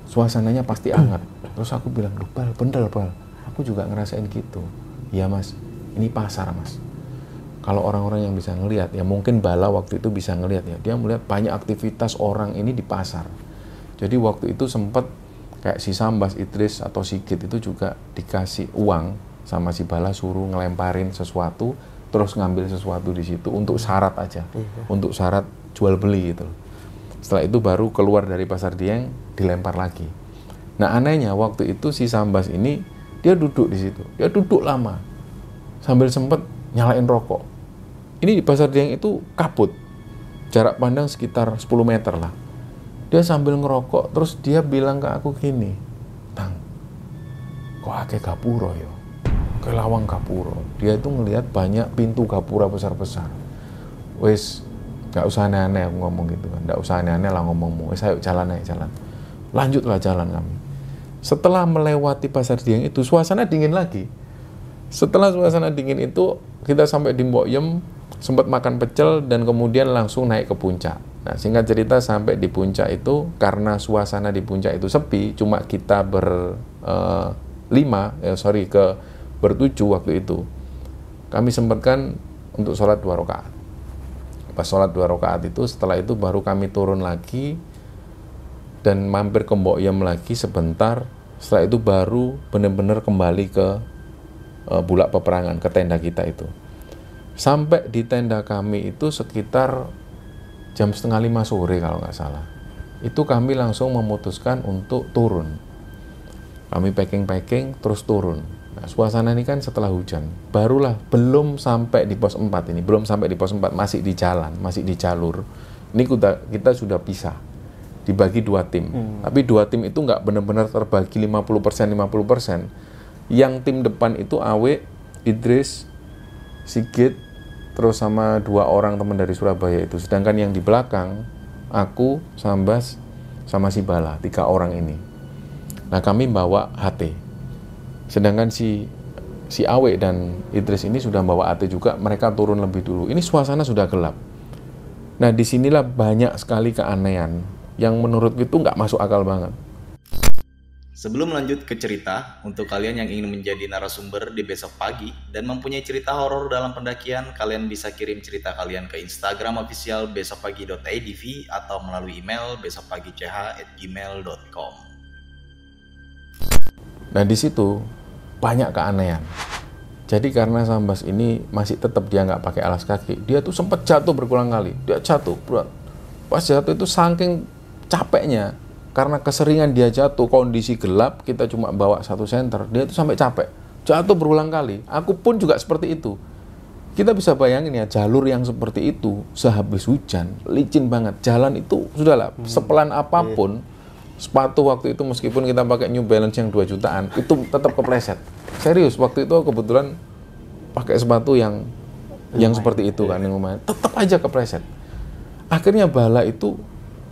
Suasananya pasti hangat. Terus aku bilang bal bener bal. Aku juga ngerasain gitu. Ya mas. Ini pasar mas kalau orang-orang yang bisa ngelihat ya mungkin bala waktu itu bisa ngelihat ya dia melihat banyak aktivitas orang ini di pasar jadi waktu itu sempat kayak si Sambas Idris atau Sigit itu juga dikasih uang sama si Bala suruh ngelemparin sesuatu terus ngambil sesuatu di situ untuk syarat aja, iya. untuk syarat jual beli gitu. Setelah itu baru keluar dari pasar Dieng dilempar lagi. Nah anehnya waktu itu si Sambas ini dia duduk di situ, dia duduk lama sambil sempet nyalain rokok. Ini di pasar Dieng itu kabut, jarak pandang sekitar 10 meter lah. Dia sambil ngerokok, terus dia bilang ke aku gini, Tang, kok ake gapuro yo? Ke lawang gapuro. Dia itu ngelihat banyak pintu gapura besar-besar. Wes Gak usah aneh-aneh aku ngomong gitu kan. Gak usah aneh-aneh lah ngomongmu. Eh, ayo jalan aja jalan. Lanjutlah jalan kami. Setelah melewati pasar Dieng itu suasana dingin lagi. Setelah suasana dingin itu kita sampai di Mbokyem sempat makan pecel dan kemudian langsung naik ke puncak. Nah, singkat cerita sampai di puncak itu karena suasana di puncak itu sepi, cuma kita ber uh, lima, eh, sorry ke bertujuh waktu itu. Kami sempatkan untuk sholat dua rakaat pas sholat dua rakaat itu setelah itu baru kami turun lagi dan mampir ke Mbok Yam lagi sebentar setelah itu baru benar-benar kembali ke uh, bulak peperangan ke tenda kita itu sampai di tenda kami itu sekitar jam setengah lima sore kalau nggak salah itu kami langsung memutuskan untuk turun kami packing-packing terus turun Nah, suasana ini kan setelah hujan. Barulah belum sampai di pos 4 ini, belum sampai di pos 4, masih di jalan, masih di jalur. Ini kita, kita sudah pisah. Dibagi dua tim. Hmm. Tapi dua tim itu nggak benar-benar terbagi 50% 50%. Yang tim depan itu Awe, Idris, Sigit, terus sama dua orang teman dari Surabaya itu. Sedangkan yang di belakang aku, Sambas, sama si Bala, tiga orang ini. Nah kami bawa HT, Sedangkan si si Awe dan Idris ini sudah bawa AT juga, mereka turun lebih dulu. Ini suasana sudah gelap. Nah, di sinilah banyak sekali keanehan yang menurut itu nggak masuk akal banget. Sebelum lanjut ke cerita, untuk kalian yang ingin menjadi narasumber di besok pagi dan mempunyai cerita horor dalam pendakian, kalian bisa kirim cerita kalian ke Instagram official besokpagi.idv atau melalui email besokpagi.ch@gmail.com. Nah di situ banyak keanehan. Jadi karena Sambas ini masih tetap dia nggak pakai alas kaki, dia tuh sempat jatuh berulang kali. Dia jatuh. Pas jatuh itu saking capeknya, karena keseringan dia jatuh, kondisi gelap, kita cuma bawa satu senter, dia tuh sampai capek. Jatuh berulang kali. Aku pun juga seperti itu. Kita bisa bayangin ya, jalur yang seperti itu, sehabis hujan, licin banget. Jalan itu, sudahlah, hmm. sepelan apa pun, yeah sepatu waktu itu meskipun kita pakai New Balance yang 2 jutaan itu tetap kepleset serius waktu itu kebetulan pakai sepatu yang lumayan. yang seperti itu kan yang lumayan tetap aja kepleset akhirnya bala itu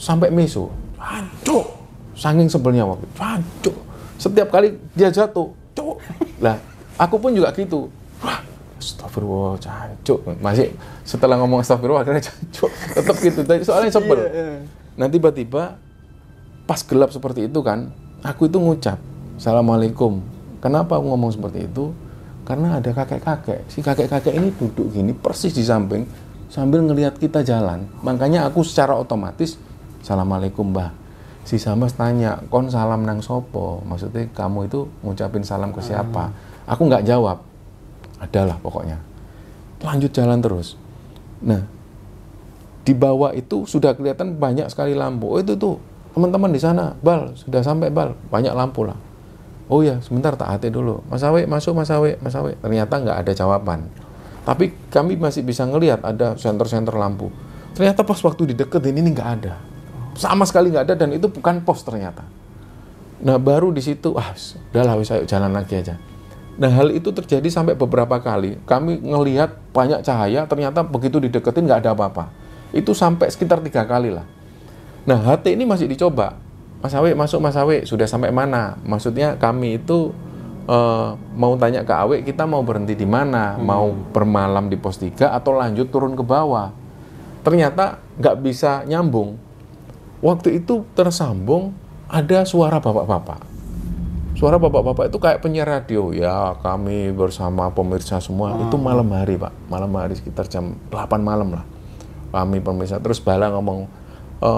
sampai meso hancur saking sebelnya waktu itu hancur setiap kali dia jatuh cuk lah aku pun juga gitu wah Astagfirullah, cancuk. Masih setelah ngomong astagfirullah akhirnya cancuk. Tetap gitu. Soalnya sebel. Iya, iya. Nah tiba-tiba pas gelap seperti itu kan, aku itu ngucap, Assalamualaikum. Kenapa aku ngomong seperti itu? Karena ada kakek-kakek. Si kakek-kakek ini duduk gini persis di samping sambil ngelihat kita jalan. Makanya aku secara otomatis, Assalamualaikum mbah. Si Sambas tanya, kon salam nang sopo? Maksudnya kamu itu ngucapin salam ke siapa? Hmm. Aku nggak jawab. Adalah pokoknya. Lanjut jalan terus. Nah, di bawah itu sudah kelihatan banyak sekali lampu. Oh itu tuh teman-teman di sana, bal sudah sampai bal, banyak lampu lah. Oh ya, sebentar tak hati dulu. Mas Awe masuk Mas Awe, Mas Awe. Ternyata nggak ada jawaban. Tapi kami masih bisa ngelihat ada senter-senter lampu. Ternyata pas waktu di deket ini nggak ada. Sama sekali nggak ada dan itu bukan pos ternyata. Nah baru di situ, ah udahlah wis ayo jalan lagi aja. Nah hal itu terjadi sampai beberapa kali. Kami ngelihat banyak cahaya, ternyata begitu dideketin nggak ada apa-apa. Itu sampai sekitar tiga kali lah. Nah HT ini masih dicoba. Mas Awe masuk Mas Awe sudah sampai mana? Maksudnya kami itu uh, mau tanya ke Awe kita mau berhenti di mana? Hmm. Mau bermalam di pos 3 atau lanjut turun ke bawah? Ternyata nggak bisa nyambung. Waktu itu tersambung ada suara bapak-bapak. Suara bapak-bapak itu kayak penyiar radio. Ya kami bersama pemirsa semua. Hmm. Itu malam hari Pak. Malam hari sekitar jam 8 malam lah. Kami pemirsa. Terus Bala ngomong, e,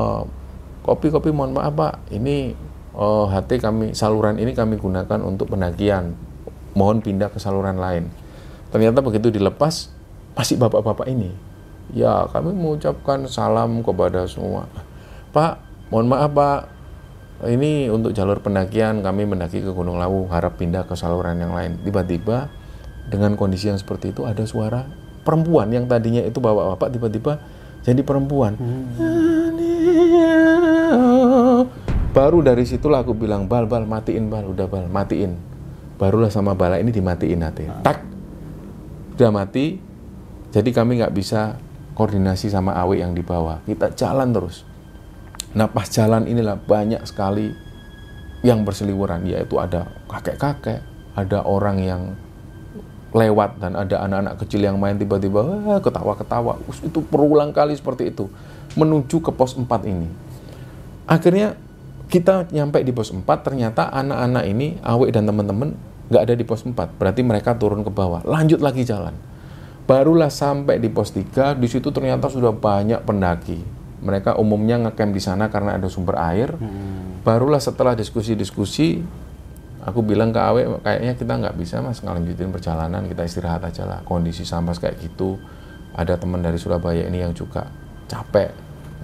kopi-kopi mohon maaf Pak. Ini uh, eh, HT kami saluran ini kami gunakan untuk pendakian. Mohon pindah ke saluran lain. Ternyata begitu dilepas masih bapak-bapak ini. Ya, kami mengucapkan salam kepada semua. Pak, mohon maaf Pak. Ini untuk jalur pendakian kami mendaki ke Gunung Lawu harap pindah ke saluran yang lain. Tiba-tiba dengan kondisi yang seperti itu ada suara perempuan yang tadinya itu bapak-bapak tiba-tiba jadi perempuan. Hmm baru dari situlah aku bilang bal bal matiin bal udah bal matiin barulah sama bala ini dimatiin hati tak udah mati jadi kami nggak bisa koordinasi sama awe yang di bawah kita jalan terus nah pas jalan inilah banyak sekali yang berseliweran yaitu ada kakek-kakek ada orang yang lewat dan ada anak-anak kecil yang main tiba-tiba ketawa-ketawa. Itu berulang kali seperti itu menuju ke pos 4 ini. Akhirnya kita nyampe di pos 4 ternyata anak-anak ini Awe dan teman-teman nggak ada di pos 4 berarti mereka turun ke bawah. Lanjut lagi jalan. Barulah sampai di pos 3 di situ ternyata sudah banyak pendaki mereka umumnya ngecamp di sana karena ada sumber air. Hmm. barulah setelah diskusi-diskusi aku bilang ke Awe kayaknya kita nggak bisa mas ngelanjutin perjalanan kita istirahat aja lah. Kondisi sampas kayak gitu ada teman dari Surabaya ini yang juga capek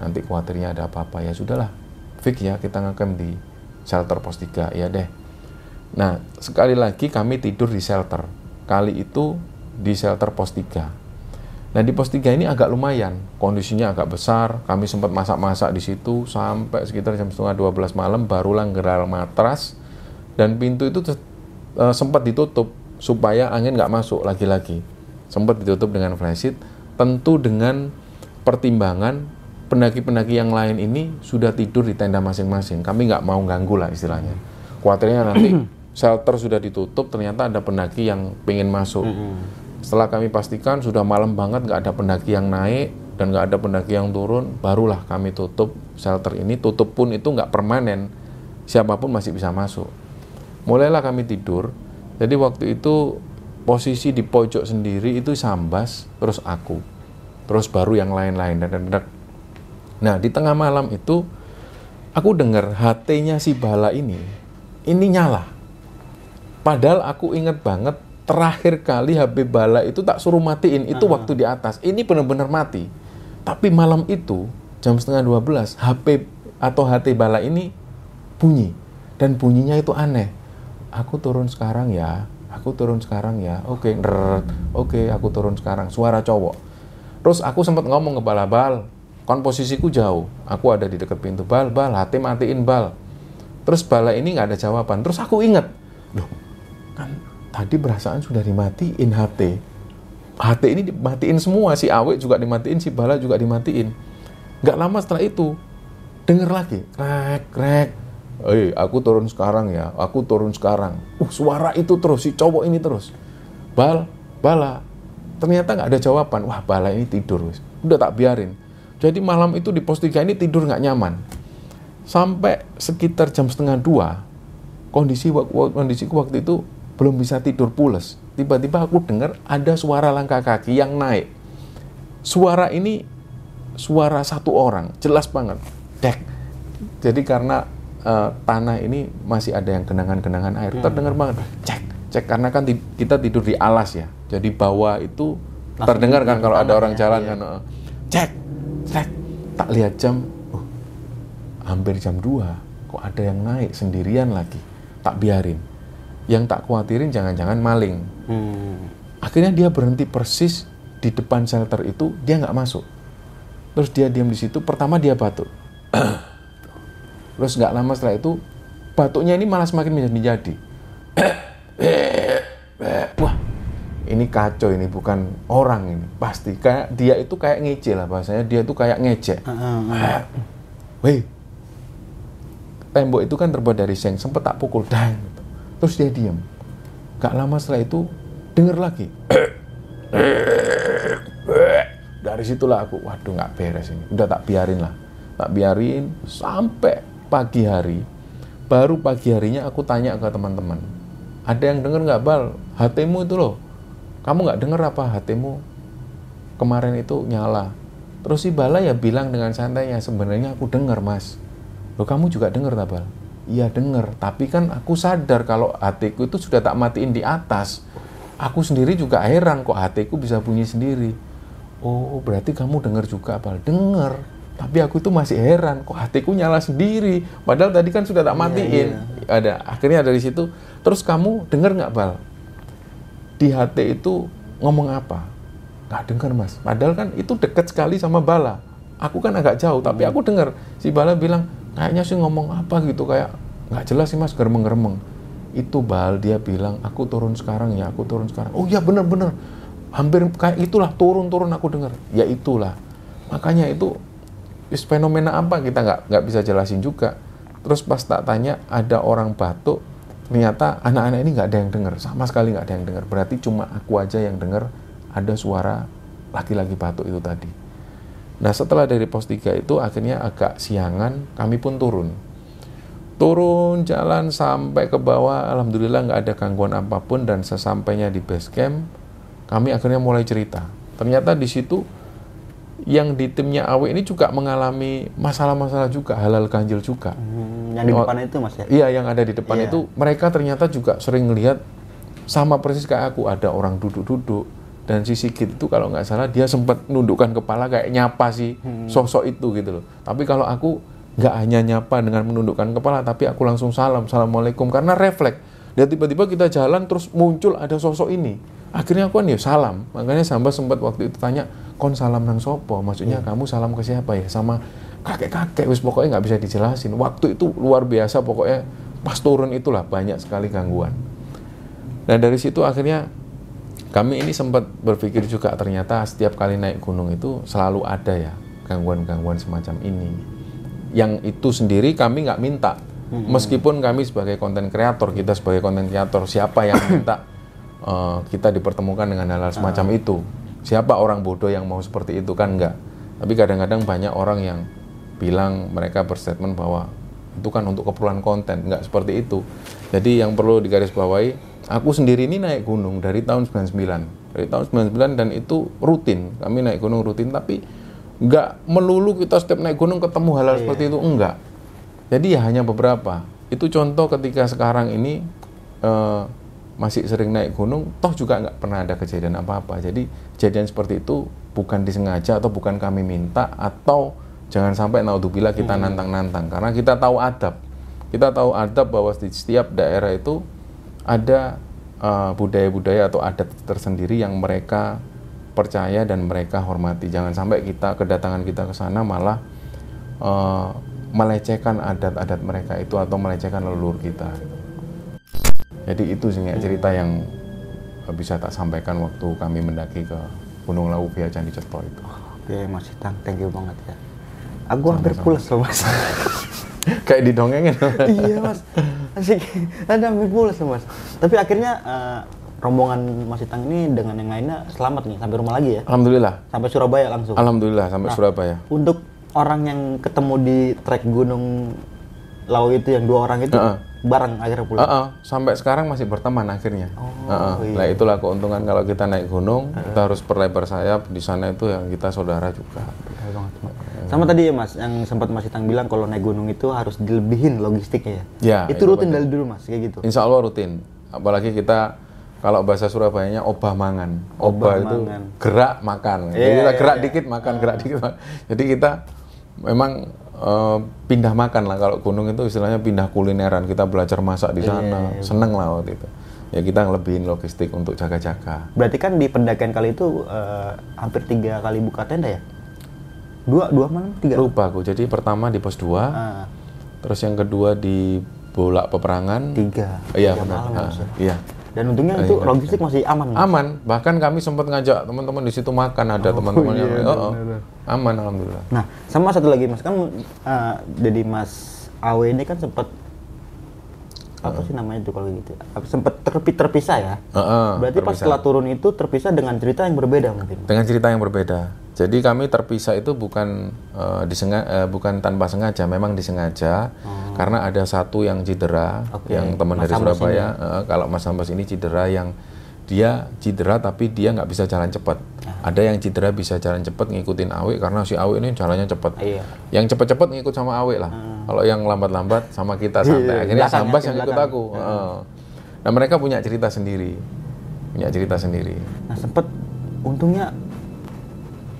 nanti khawatirnya ada apa-apa. Ya sudahlah fix ya kita ngecamp di shelter pos 3 ya deh. Nah sekali lagi kami tidur di shelter. Kali itu di shelter pos 3 nah di pos 3 ini agak lumayan kondisinya agak besar kami sempat masak-masak di situ sampai sekitar jam setengah 12 malam barulah geral matras dan pintu itu uh, sempat ditutup supaya angin nggak masuk lagi-lagi sempat ditutup dengan flashlight tentu dengan pertimbangan pendaki-pendaki yang lain ini sudah tidur di tenda masing-masing. Kami nggak mau ganggu lah istilahnya. Kuatirnya nanti shelter sudah ditutup, ternyata ada pendaki yang pengen masuk. Setelah kami pastikan sudah malam banget nggak ada pendaki yang naik dan nggak ada pendaki yang turun, barulah kami tutup shelter ini. Tutup pun itu nggak permanen, siapa pun masih bisa masuk. Mulailah kami tidur. Jadi waktu itu posisi di pojok sendiri itu sambas, terus aku, terus baru yang lain-lain dan Nah, di tengah malam itu aku dengar HT-nya si Bala ini ini nyala. Padahal aku ingat banget terakhir kali HP Bala itu tak suruh matiin itu uh waktu di atas. Ini benar-benar mati. Tapi malam itu jam setengah 12 HP atau HT Bala ini bunyi dan bunyinya itu aneh. Aku turun sekarang ya. Aku turun sekarang ya. Oke, okay, oke, okay, aku turun sekarang. Suara cowok. Terus aku sempat ngomong ke Bala Bal, Kon posisiku jauh, aku ada di dekat pintu bal, bal, hati matiin bal. Terus bala ini nggak ada jawaban. Terus aku inget, loh kan tadi perasaan sudah dimatiin HT. HT ini dimatiin semua, si Awe juga dimatiin, si Bala juga dimatiin. Nggak lama setelah itu, denger lagi, krek, krek. Eh, aku turun sekarang ya, aku turun sekarang. Uh, suara itu terus, si cowok ini terus. Bal, Bala. Ternyata nggak ada jawaban. Wah, Bala ini tidur. Udah tak biarin jadi malam itu di pos 3 ini tidur nggak nyaman. Sampai sekitar jam setengah dua, kondisi kondisiku waktu itu belum bisa tidur pules. Tiba-tiba aku dengar ada suara langkah kaki yang naik. Suara ini suara satu orang, jelas banget. Dek. Jadi karena uh, tanah ini masih ada yang genangan-genangan air, hmm. terdengar banget. Cek, cek karena kan kita tidur di alas ya. Jadi bawah itu terdengar kan kalau ada orang jalan iya. kan. Uh, cek, Trek, tak lihat jam, oh, hampir jam 2, kok ada yang naik sendirian lagi. Tak biarin. Yang tak khawatirin jangan-jangan maling. Hmm. Akhirnya dia berhenti persis di depan shelter itu, dia nggak masuk. Terus dia diam di situ, pertama dia batuk. terus nggak lama setelah itu batuknya ini malah semakin menjadi wah ini kacau ini bukan orang ini pasti kayak dia itu kayak ngece lah bahasanya dia itu kayak ngecek weh tembok itu kan terbuat dari seng sempet tak pukul gitu. Terus dia diam gak lama setelah itu denger lagi. Dari situlah aku waduh nggak beres ini. Udah tak biarin lah. Tak biarin sampai pagi hari. Baru pagi harinya aku tanya ke teman-teman. Ada yang denger nggak bal? Hatimu itu loh. Kamu nggak denger apa hatimu? Kemarin itu nyala. Terus si Bala ya bilang dengan santainya sebenarnya aku denger mas. Lo kamu juga denger tak iya denger. Tapi kan aku sadar kalau hatiku itu sudah tak matiin di atas. Aku sendiri juga heran kok hatiku bisa bunyi sendiri. Oh berarti kamu denger juga bal. Denger. Tapi aku itu masih heran kok hatiku nyala sendiri. Padahal tadi kan sudah tak Iya, matiin. ada akhirnya dari situ. Terus kamu denger nggak bal? Di hati itu ngomong apa? Nggak dengar mas. Padahal kan itu deket sekali sama Bala. Aku kan agak jauh tapi aku dengar si Bala bilang kayaknya sih ngomong apa gitu kayak nggak jelas sih mas geremeng-geremeng. Itu Bal dia bilang aku turun sekarang ya aku turun sekarang. Oh iya bener-bener hampir kayak itulah turun-turun aku dengar. Ya itulah. Makanya itu fenomena apa kita nggak nggak bisa jelasin juga. Terus pas tak tanya ada orang batuk ternyata anak-anak ini nggak ada yang dengar sama sekali nggak ada yang dengar berarti cuma aku aja yang dengar ada suara laki-laki batuk itu tadi nah setelah dari pos 3 itu akhirnya agak siangan kami pun turun. Turun jalan sampai ke bawah alhamdulillah nggak ada gangguan apa pun dan sesampainya di base camp kami akhirnya mulai cerita. Ternyata di situ yang di timnya Awe ini juga mengalami masalah-masalah juga halal ganjil juga. Hmm, yang di Oh, depan itu mas ya? Iya, yang ada di depan Iya. itu mereka ternyata juga sering ngelihat sama persis kayak aku ada orang duduk-duduk dan si Sigit itu kalau nggak salah dia sempat nundukkan kepala kayak nyapa si Hmm. sosok itu gitu loh. Tapi kalau aku nggak hanya nyapa dengan menundukkan kepala, tapi aku langsung salam, assalamualaikum karena refleks. Dan tiba-tiba kita jalan terus muncul ada sosok ini. Akhirnya aku kan ya salam. Makanya sampai sempat waktu itu tanya, kon salam nang sopo? Maksudnya kamu salam ke siapa ya? Sama kakek-kakek, wis pokoknya nggak bisa dijelasin. Waktu itu luar biasa pokoknya pas turun itulah banyak sekali gangguan. Dan dari situ akhirnya kami ini sempat berpikir juga ternyata setiap kali naik gunung itu selalu ada ya gangguan-gangguan semacam ini. Yang itu sendiri kami nggak minta. Meskipun kami sebagai konten kreator, kita sebagai konten kreator, siapa yang minta eh, kita dipertemukan dengan hal-hal semacam itu? Siapa orang bodoh yang mau seperti itu kan enggak. Tapi kadang-kadang banyak orang yang bilang mereka berstatement bahwa itu kan untuk keperluan konten, nggak seperti itu. Jadi yang perlu digarisbawahi, aku sendiri ini naik gunung dari tahun 99. Dari tahun 99 dan itu rutin, kami naik gunung rutin, tapi nggak melulu kita setiap naik gunung ketemu hal-hal seperti itu, enggak. Jadi ya hanya beberapa. Itu contoh ketika sekarang ini eh, masih sering naik gunung, toh juga nggak pernah ada kejadian apa-apa. Jadi kejadian seperti itu bukan disengaja atau bukan kami minta atau jangan sampai naudzubillah kita nantang-nantang karena kita tahu adab. Kita tahu adab bahwa di setiap daerah itu ada eh, budaya-budaya atau adat tersendiri yang mereka percaya dan mereka hormati. Jangan sampai kita kedatangan kita ke sana malah eh, melecehkan adat-adat mereka itu atau melecehkan leluhur kita. Jadi itu sih cerita yang bisa tak sampaikan waktu kami mendaki ke Gunung Lawu via Candi Ceto itu. oke mas Itang thank you banget ya aku hampir pulas loh mas Kayak didongengin. iya mas asik ada hampir pulas mas tapi akhirnya eh, rombongan mas Itang ini dengan yang lainnya selamat nih sampai rumah lagi ya Alhamdulillah. sampai Surabaya langsung Alhamdulillah sampai Surabaya. untuk orang yang ketemu di trek gunung Lau itu yang dua orang itu Heeh. Bareng akhirnya pulang Heeh, sampai sekarang masih berteman akhirnya. Oh, Heeh. iya. Nah itulah keuntungan kalau kita naik gunung, kita harus perlebar sayap di sana itu yang kita saudara juga. Banget. Sama tadi ya mas, yang sempat Mas Itang bilang kalau naik gunung itu harus dilebihin logistiknya ya. Ya, itu itu rutin dari dulu mas, kayak gitu. Insya Allah rutin. Apalagi kita kalau bahasa Surabayanya obah mangan. Obah, Obah itu mangan. gerak makan. Jadi Iya, kita iya, gerak iya. dikit makan, gerak dikit makan. Jadi kita memang eh, pindah makan lah kalau gunung itu istilahnya pindah kulineran. Kita belajar masak di Iya, sana. Seneng lah waktu itu. Ya kita ngelebihin logistik untuk jaga-jaga. Berarti kan di pendakian kali itu eh, hampir tiga kali buka tenda ya? Dua, dua malam, tiga? Lupa aku. Jadi pertama di pos 2, Ah, terus yang kedua di Bolak Peperangan. Tiga. Iya benar. malam, Ah, ya. Iya. Dan untungnya itu logistik masih aman. Aman. Bahkan kami sempat ngajak teman-teman di situ makan ada teman-teman yang iya, oh, oh. aman alhamdulillah. Nah, sama satu lagi Mas kan eh, jadi Mas Awe ini kan sempat apa sih namanya itu kalau gitu? Apa, Sempat terpi terpisah ya. Heeh, Berarti pas terpisah. setelah turun itu terpisah dengan cerita yang berbeda mungkin. dengan cerita yang berbeda. Jadi kami terpisah itu bukan eh, disenga- eh, bukan tanpa sengaja, memang disengaja karena ada satu yang cedera, Oh. Oke, yang teman Mas dari Hambas Surabaya. eh, kalau Mas Hambas ini cedera yang dia cedera tapi dia nggak bisa jalan cepat. Ah. Ada yang cedera bisa jalan cepat ngikutin Awe karena si Awe ini jalannya cepat. Iya. Yang cepat-cepat ngikut sama Awe lah. Kalau yang lambat-lambat sama kita santai. Akhirnya Ah. belakang, Sambas ya, yang ikut belakang. aku. Heeh. Nah mereka punya cerita sendiri, punya cerita sendiri. Nah, sempat untungnya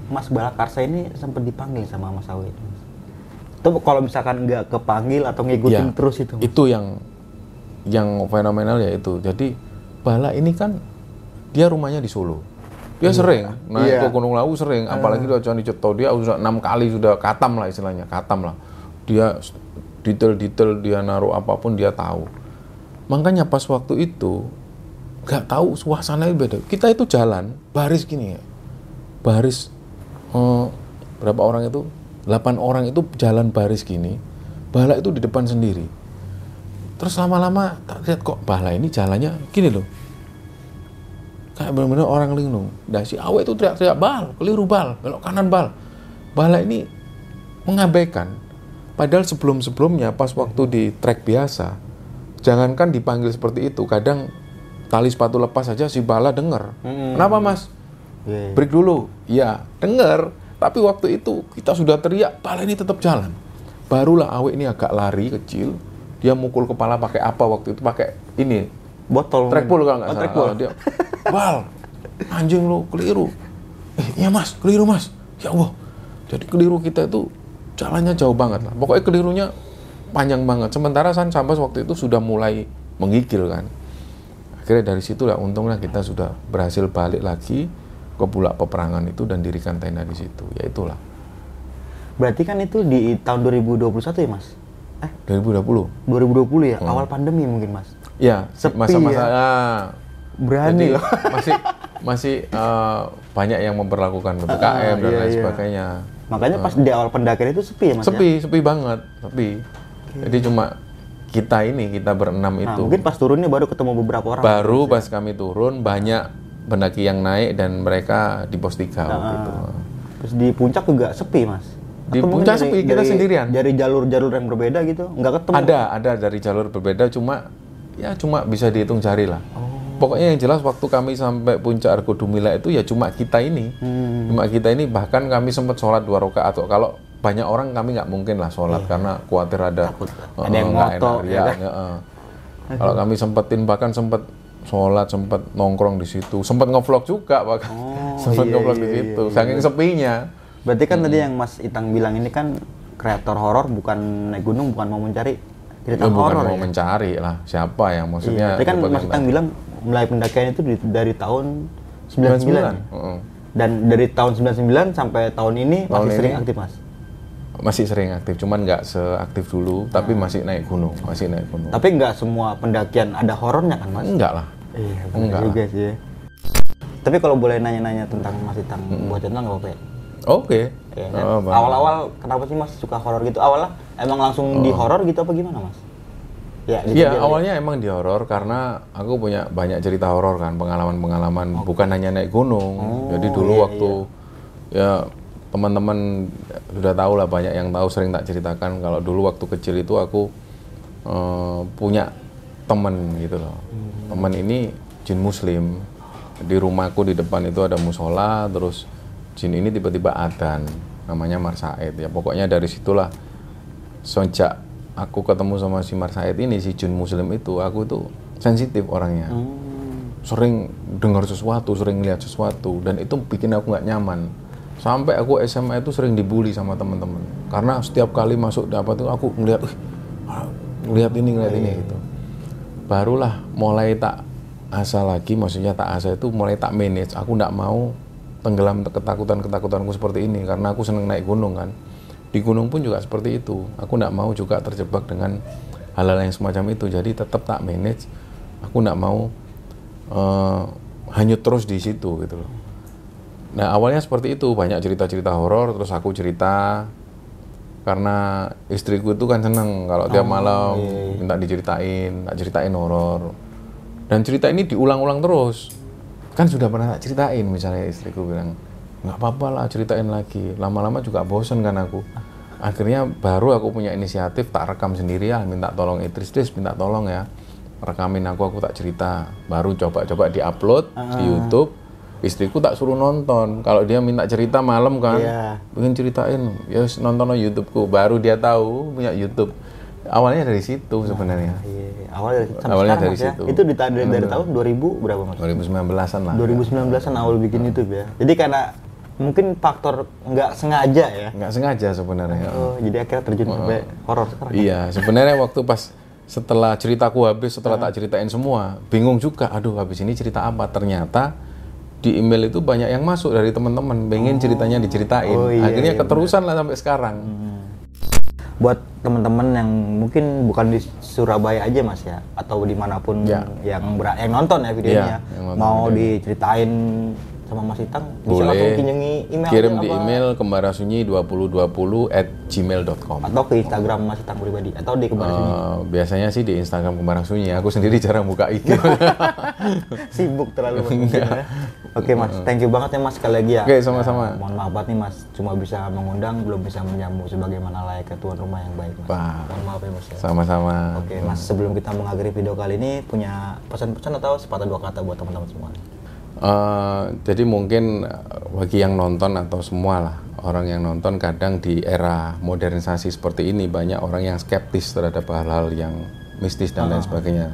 Mas Balakarsa ini sempat dipanggil sama Mas Awe. Itu kalau misalkan nggak kepanggil atau ngikutin Ya, terus itu. Mas. itu yang yang fenomenal ya itu jadi Bala ini kan dia rumahnya di Solo dia sering naik Iya. ke Gunung Lawu sering apalagi dia Candi Ceto dia sudah enam kali sudah katam lah istilahnya katam lah dia detail-detail dia naruh apa pun dia tahu makanya pas waktu itu nggak tahu suasananya beda kita itu jalan baris gini ya baris eh, berapa orang itu? 8 orang itu jalan baris gini bala itu di depan sendiri. Terus lama-lama tak lihat kok bala ini jalannya gini loh. Kayak benar-benar orang linglung. Nah si awe itu teriak-teriak bal keliru bal belok kanan bal. Bala ini mengabaikan. Padahal sebelum-sebelumnya pas waktu di trek biasa jangankan dipanggil seperti itu kadang tali sepatu lepas saja si bala denger. Kenapa mas Iya, iya. break dulu. Ya denger. Tapi waktu itu kita sudah teriak bala ini tetap jalan. Barulah awe ini agak lari kecil. Dia mukul kepala pakai apa waktu itu? Pakai ini Botol. trackball kalau nggak Oh, salah. trackball. Dia bal anjing lu keliru. Eh, iya mas keliru mas. Ya Allah. Jadi keliru kita itu jalannya jauh banget lah. Pokoknya kelirunya panjang banget. Sementara San Sambas waktu itu sudah mulai menggigil kan. Akhirnya dari situ lah untungnya kita sudah berhasil balik lagi ke bulak peperangan itu dan dirikan tenda di situ ya itulah Berarti kan itu di tahun 2021 ya, Mas? Eh, 2020 2020 ya, awal pandemi mungkin, Mas. ya Sepi masa-masa ya. ah, Berani Jadi loh. masih masih eh, banyak yang memperlakukan ppkm Ah, dan iya, lain iya. sebagainya Makanya pas di awal pendakian itu sepi ya, Mas? ya? sepi sepi banget sepi jadi cuma kita ini kita berenam Nah, itu mungkin pas turunnya baru ketemu beberapa orang. baru pas kami turun banyak pendaki yang naik dan mereka di pos tiga waktu itu. Terus di puncak juga sepi, Mas. Di Atau mungkin puncak sepi, kita sendirian. Dari jalur-jalur yang berbeda gitu, nggak ketemu. ada ada dari jalur berbeda cuma ya cuma bisa dihitung jari lah. Pokoknya yang jelas waktu kami sampai puncak Argo Dumila itu ya cuma kita ini. Cuma kita ini bahkan kami sempat sholat dua rakaat atau kalau banyak orang kami nggak mungkin lah sholat karena khawatir ada Ada yang enak, ya ya, kalau kami sempetin bahkan sempat sholat sempat nongkrong di situ sempat ngevlog juga bahkan sempat iya, ngevlog di iya, situ saking sepinya Berarti kan tadi yang Mas Itang bilang ini kan kreator horor bukan naik gunung, bukan mau mencari cerita Ya, bukan horor mau ya. mencari lah siapa yang maksudnya Tadi kan dapat Mas Itang bilang mulai pendakian itu di- dari tahun 99. 99. Heeh. Dan dari tahun 99 sampai tahun ini Tahun masih sering ini- aktif, Mas. masih sering aktif cuman nggak seaktif dulu tapi masih naik gunung masih naik gunung Tapi nggak semua pendakian ada horornya kan, Mas? enggak lah Iya, Enggak juga sih. ya. Tapi kalau boleh nanya-nanya tentang Mas Itang buat channel nggak apa-apa ya? oke Iya kan? Oh, Bang. Awal-awal kenapa sih Mas suka horor gitu? Awalnya emang langsung di horor gitu apa gimana, Mas? Ya, Oh. Iya detail- awalnya emang di horor karena aku punya banyak cerita horor kan pengalaman-pengalaman bukan hanya naik gunung jadi dulu iya, waktu ya teman-teman sudah tahu lah banyak yang tahu sering tak ceritakan kalau dulu waktu kecil itu aku eh, punya temen gitu loh. Temen ini jin muslim. Di rumahku di depan itu ada musola terus jin ini tiba-tiba adan namanya Marsaid. Ya pokoknya dari situlah sejak aku ketemu sama si Marsaid ini si Jun Muslim itu aku itu sensitif orangnya. Sering dengar sesuatu sering lihat sesuatu dan itu bikin aku nggak nyaman. Sampai aku SMA itu sering dibully sama teman-teman karena setiap kali masuk dapat itu aku ngeliat "Wih, ah, ngeliat ini ngeliat ini gitu barulah mulai tak asa lagi maksudnya tak asa itu mulai tak manage. Aku nggak mau tenggelam ketakutan ketakutanku seperti ini karena aku seneng naik gunung kan. Di gunung pun juga seperti itu. Aku nggak mau juga terjebak dengan hal-hal yang semacam itu. Jadi tetap tak manage. Aku nggak mau uh, hanyut terus di situ gitu loh. Nah awalnya seperti itu. Banyak cerita-cerita horor terus aku cerita karena istriku itu kan seneng kalau tiap oh, malam iya, iya. minta diceritain tak ceritain horor. Dan cerita ini diulang-ulang terus. Kan sudah pernah tak ceritain misalnya istriku bilang nggak apa-apa lah ceritain lagi. Lama-lama juga bosen kan aku. Akhirnya baru aku punya inisiatif tak rekam sendiri ya minta tolong Idris Idris minta tolong ya rekamin aku aku tak cerita. Baru coba-coba diupload uh. di YouTube istriku tak suruh nonton. Kalau dia minta cerita malam kan yeah. ingin ceritain. Ya nonton YouTubeku. Baru dia tahu punya YouTube. Awalnya dari situ sebenarnya. nah, iya. awalnya dari, awalnya dari ya? situ. Itu di, dari, dari tahun 2000 berapa mas? 2019an lah. 2019an awal bikin uh. YouTube ya. Jadi karena mungkin faktor nggak sengaja ya. Nggak sengaja sebenarnya. Oh jadi akhirnya terjun uh, sampai horor sekarang iya sebenarnya waktu pas setelah ceritaku habis setelah uh. tak ceritain semua bingung juga aduh habis ini cerita apa? Ternyata di email itu banyak yang masuk dari teman-teman pengen oh. ceritanya diceritain oh, iya, akhirnya iya, keterusan bener. lah sampai sekarang hmm. buat teman-teman yang mungkin bukan di Surabaya aja mas ya atau di mana pun ya. yang yang nonton ya videonya ya, mau diceritain sama Mas Itang bisa Boleh. langsung email kirim di apa? email kembarasunyi 2020 at gmail.com atau ke Instagram Mas Itang pribadi atau di kembarasunyi uh, biasanya sih di Instagram kembarasunyi aku sendiri jarang buka IG sibuk terlalu ya. Oke Mas thank you banget ya Mas sekali lagi ya oke okay, sama-sama uh, mohon maaf banget nih Mas cuma bisa mengundang belum bisa menyambut sebagaimana layak tuan rumah yang baik Mas Wah. mohon maaf ya Mas ya. sama-sama oke okay, Mas sebelum kita mengakhiri video kali ini punya pesan-pesan atau sepatah dua kata buat teman-teman semua Uh, jadi mungkin bagi yang nonton atau semua lah orang yang nonton kadang di era modernisasi seperti ini banyak orang yang skeptis terhadap hal-hal yang mistis dan lain ah. sebagainya.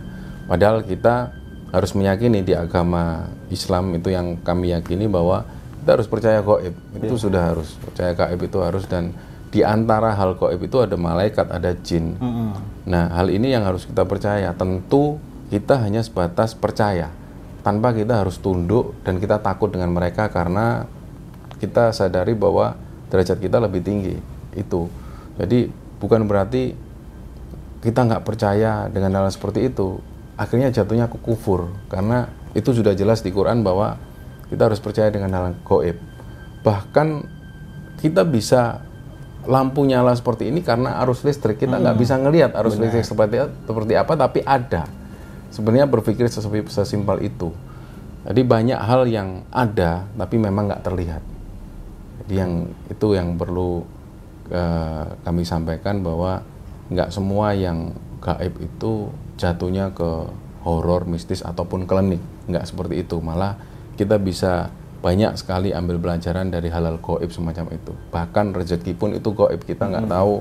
Padahal kita harus meyakini di agama Islam itu yang kami yakini bahwa kita harus percaya goib itu yeah. sudah harus percaya gaib itu harus dan di antara hal goib itu ada malaikat ada jin. Mm -hmm. Nah hal ini yang harus kita percaya. Tentu kita hanya sebatas percaya tanpa kita harus tunduk dan kita takut dengan mereka karena kita sadari bahwa derajat kita lebih tinggi itu jadi bukan berarti kita nggak percaya dengan hal seperti itu akhirnya jatuhnya ke kufur karena itu sudah jelas di Quran bahwa kita harus percaya dengan hal goib bahkan kita bisa lampu nyala seperti ini karena arus listrik kita nggak hmm. bisa ngelihat arus Benar. listrik seperti seperti apa tapi ada sebenarnya berpikir sesimpel itu. Jadi banyak hal yang ada tapi memang nggak terlihat. Jadi yang itu yang perlu uh, kami sampaikan bahwa nggak semua yang gaib itu jatuhnya ke horor, mistis ataupun klinik. Nggak seperti itu. Malah kita bisa banyak sekali ambil pelajaran dari halal goib semacam itu. Bahkan rezeki pun itu goib kita nggak hmm. tahu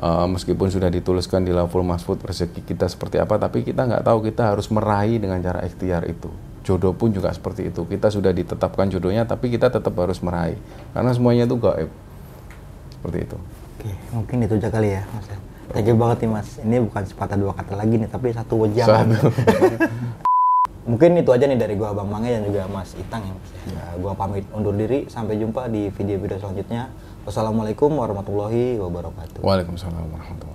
uh, meskipun sudah dituliskan di Laful Mahfud rezeki kita seperti apa tapi kita nggak tahu kita harus meraih dengan cara ikhtiar itu jodoh pun juga seperti itu kita sudah ditetapkan jodohnya tapi kita tetap harus meraih karena semuanya itu gaib seperti itu oke mungkin itu aja kali ya mas thank you banget nih mas. Ini bukan sepatah dua kata lagi nih tapi satu wajah. Satu. mungkin itu aja nih dari gua Bang Mange dan juga Mas Itang ya mas. Ya, gua pamit undur diri. Sampai jumpa di video-video selanjutnya. Wassalamualaikum warahmatullahi wabarakatuh. Waalaikumsalam warahmatullahi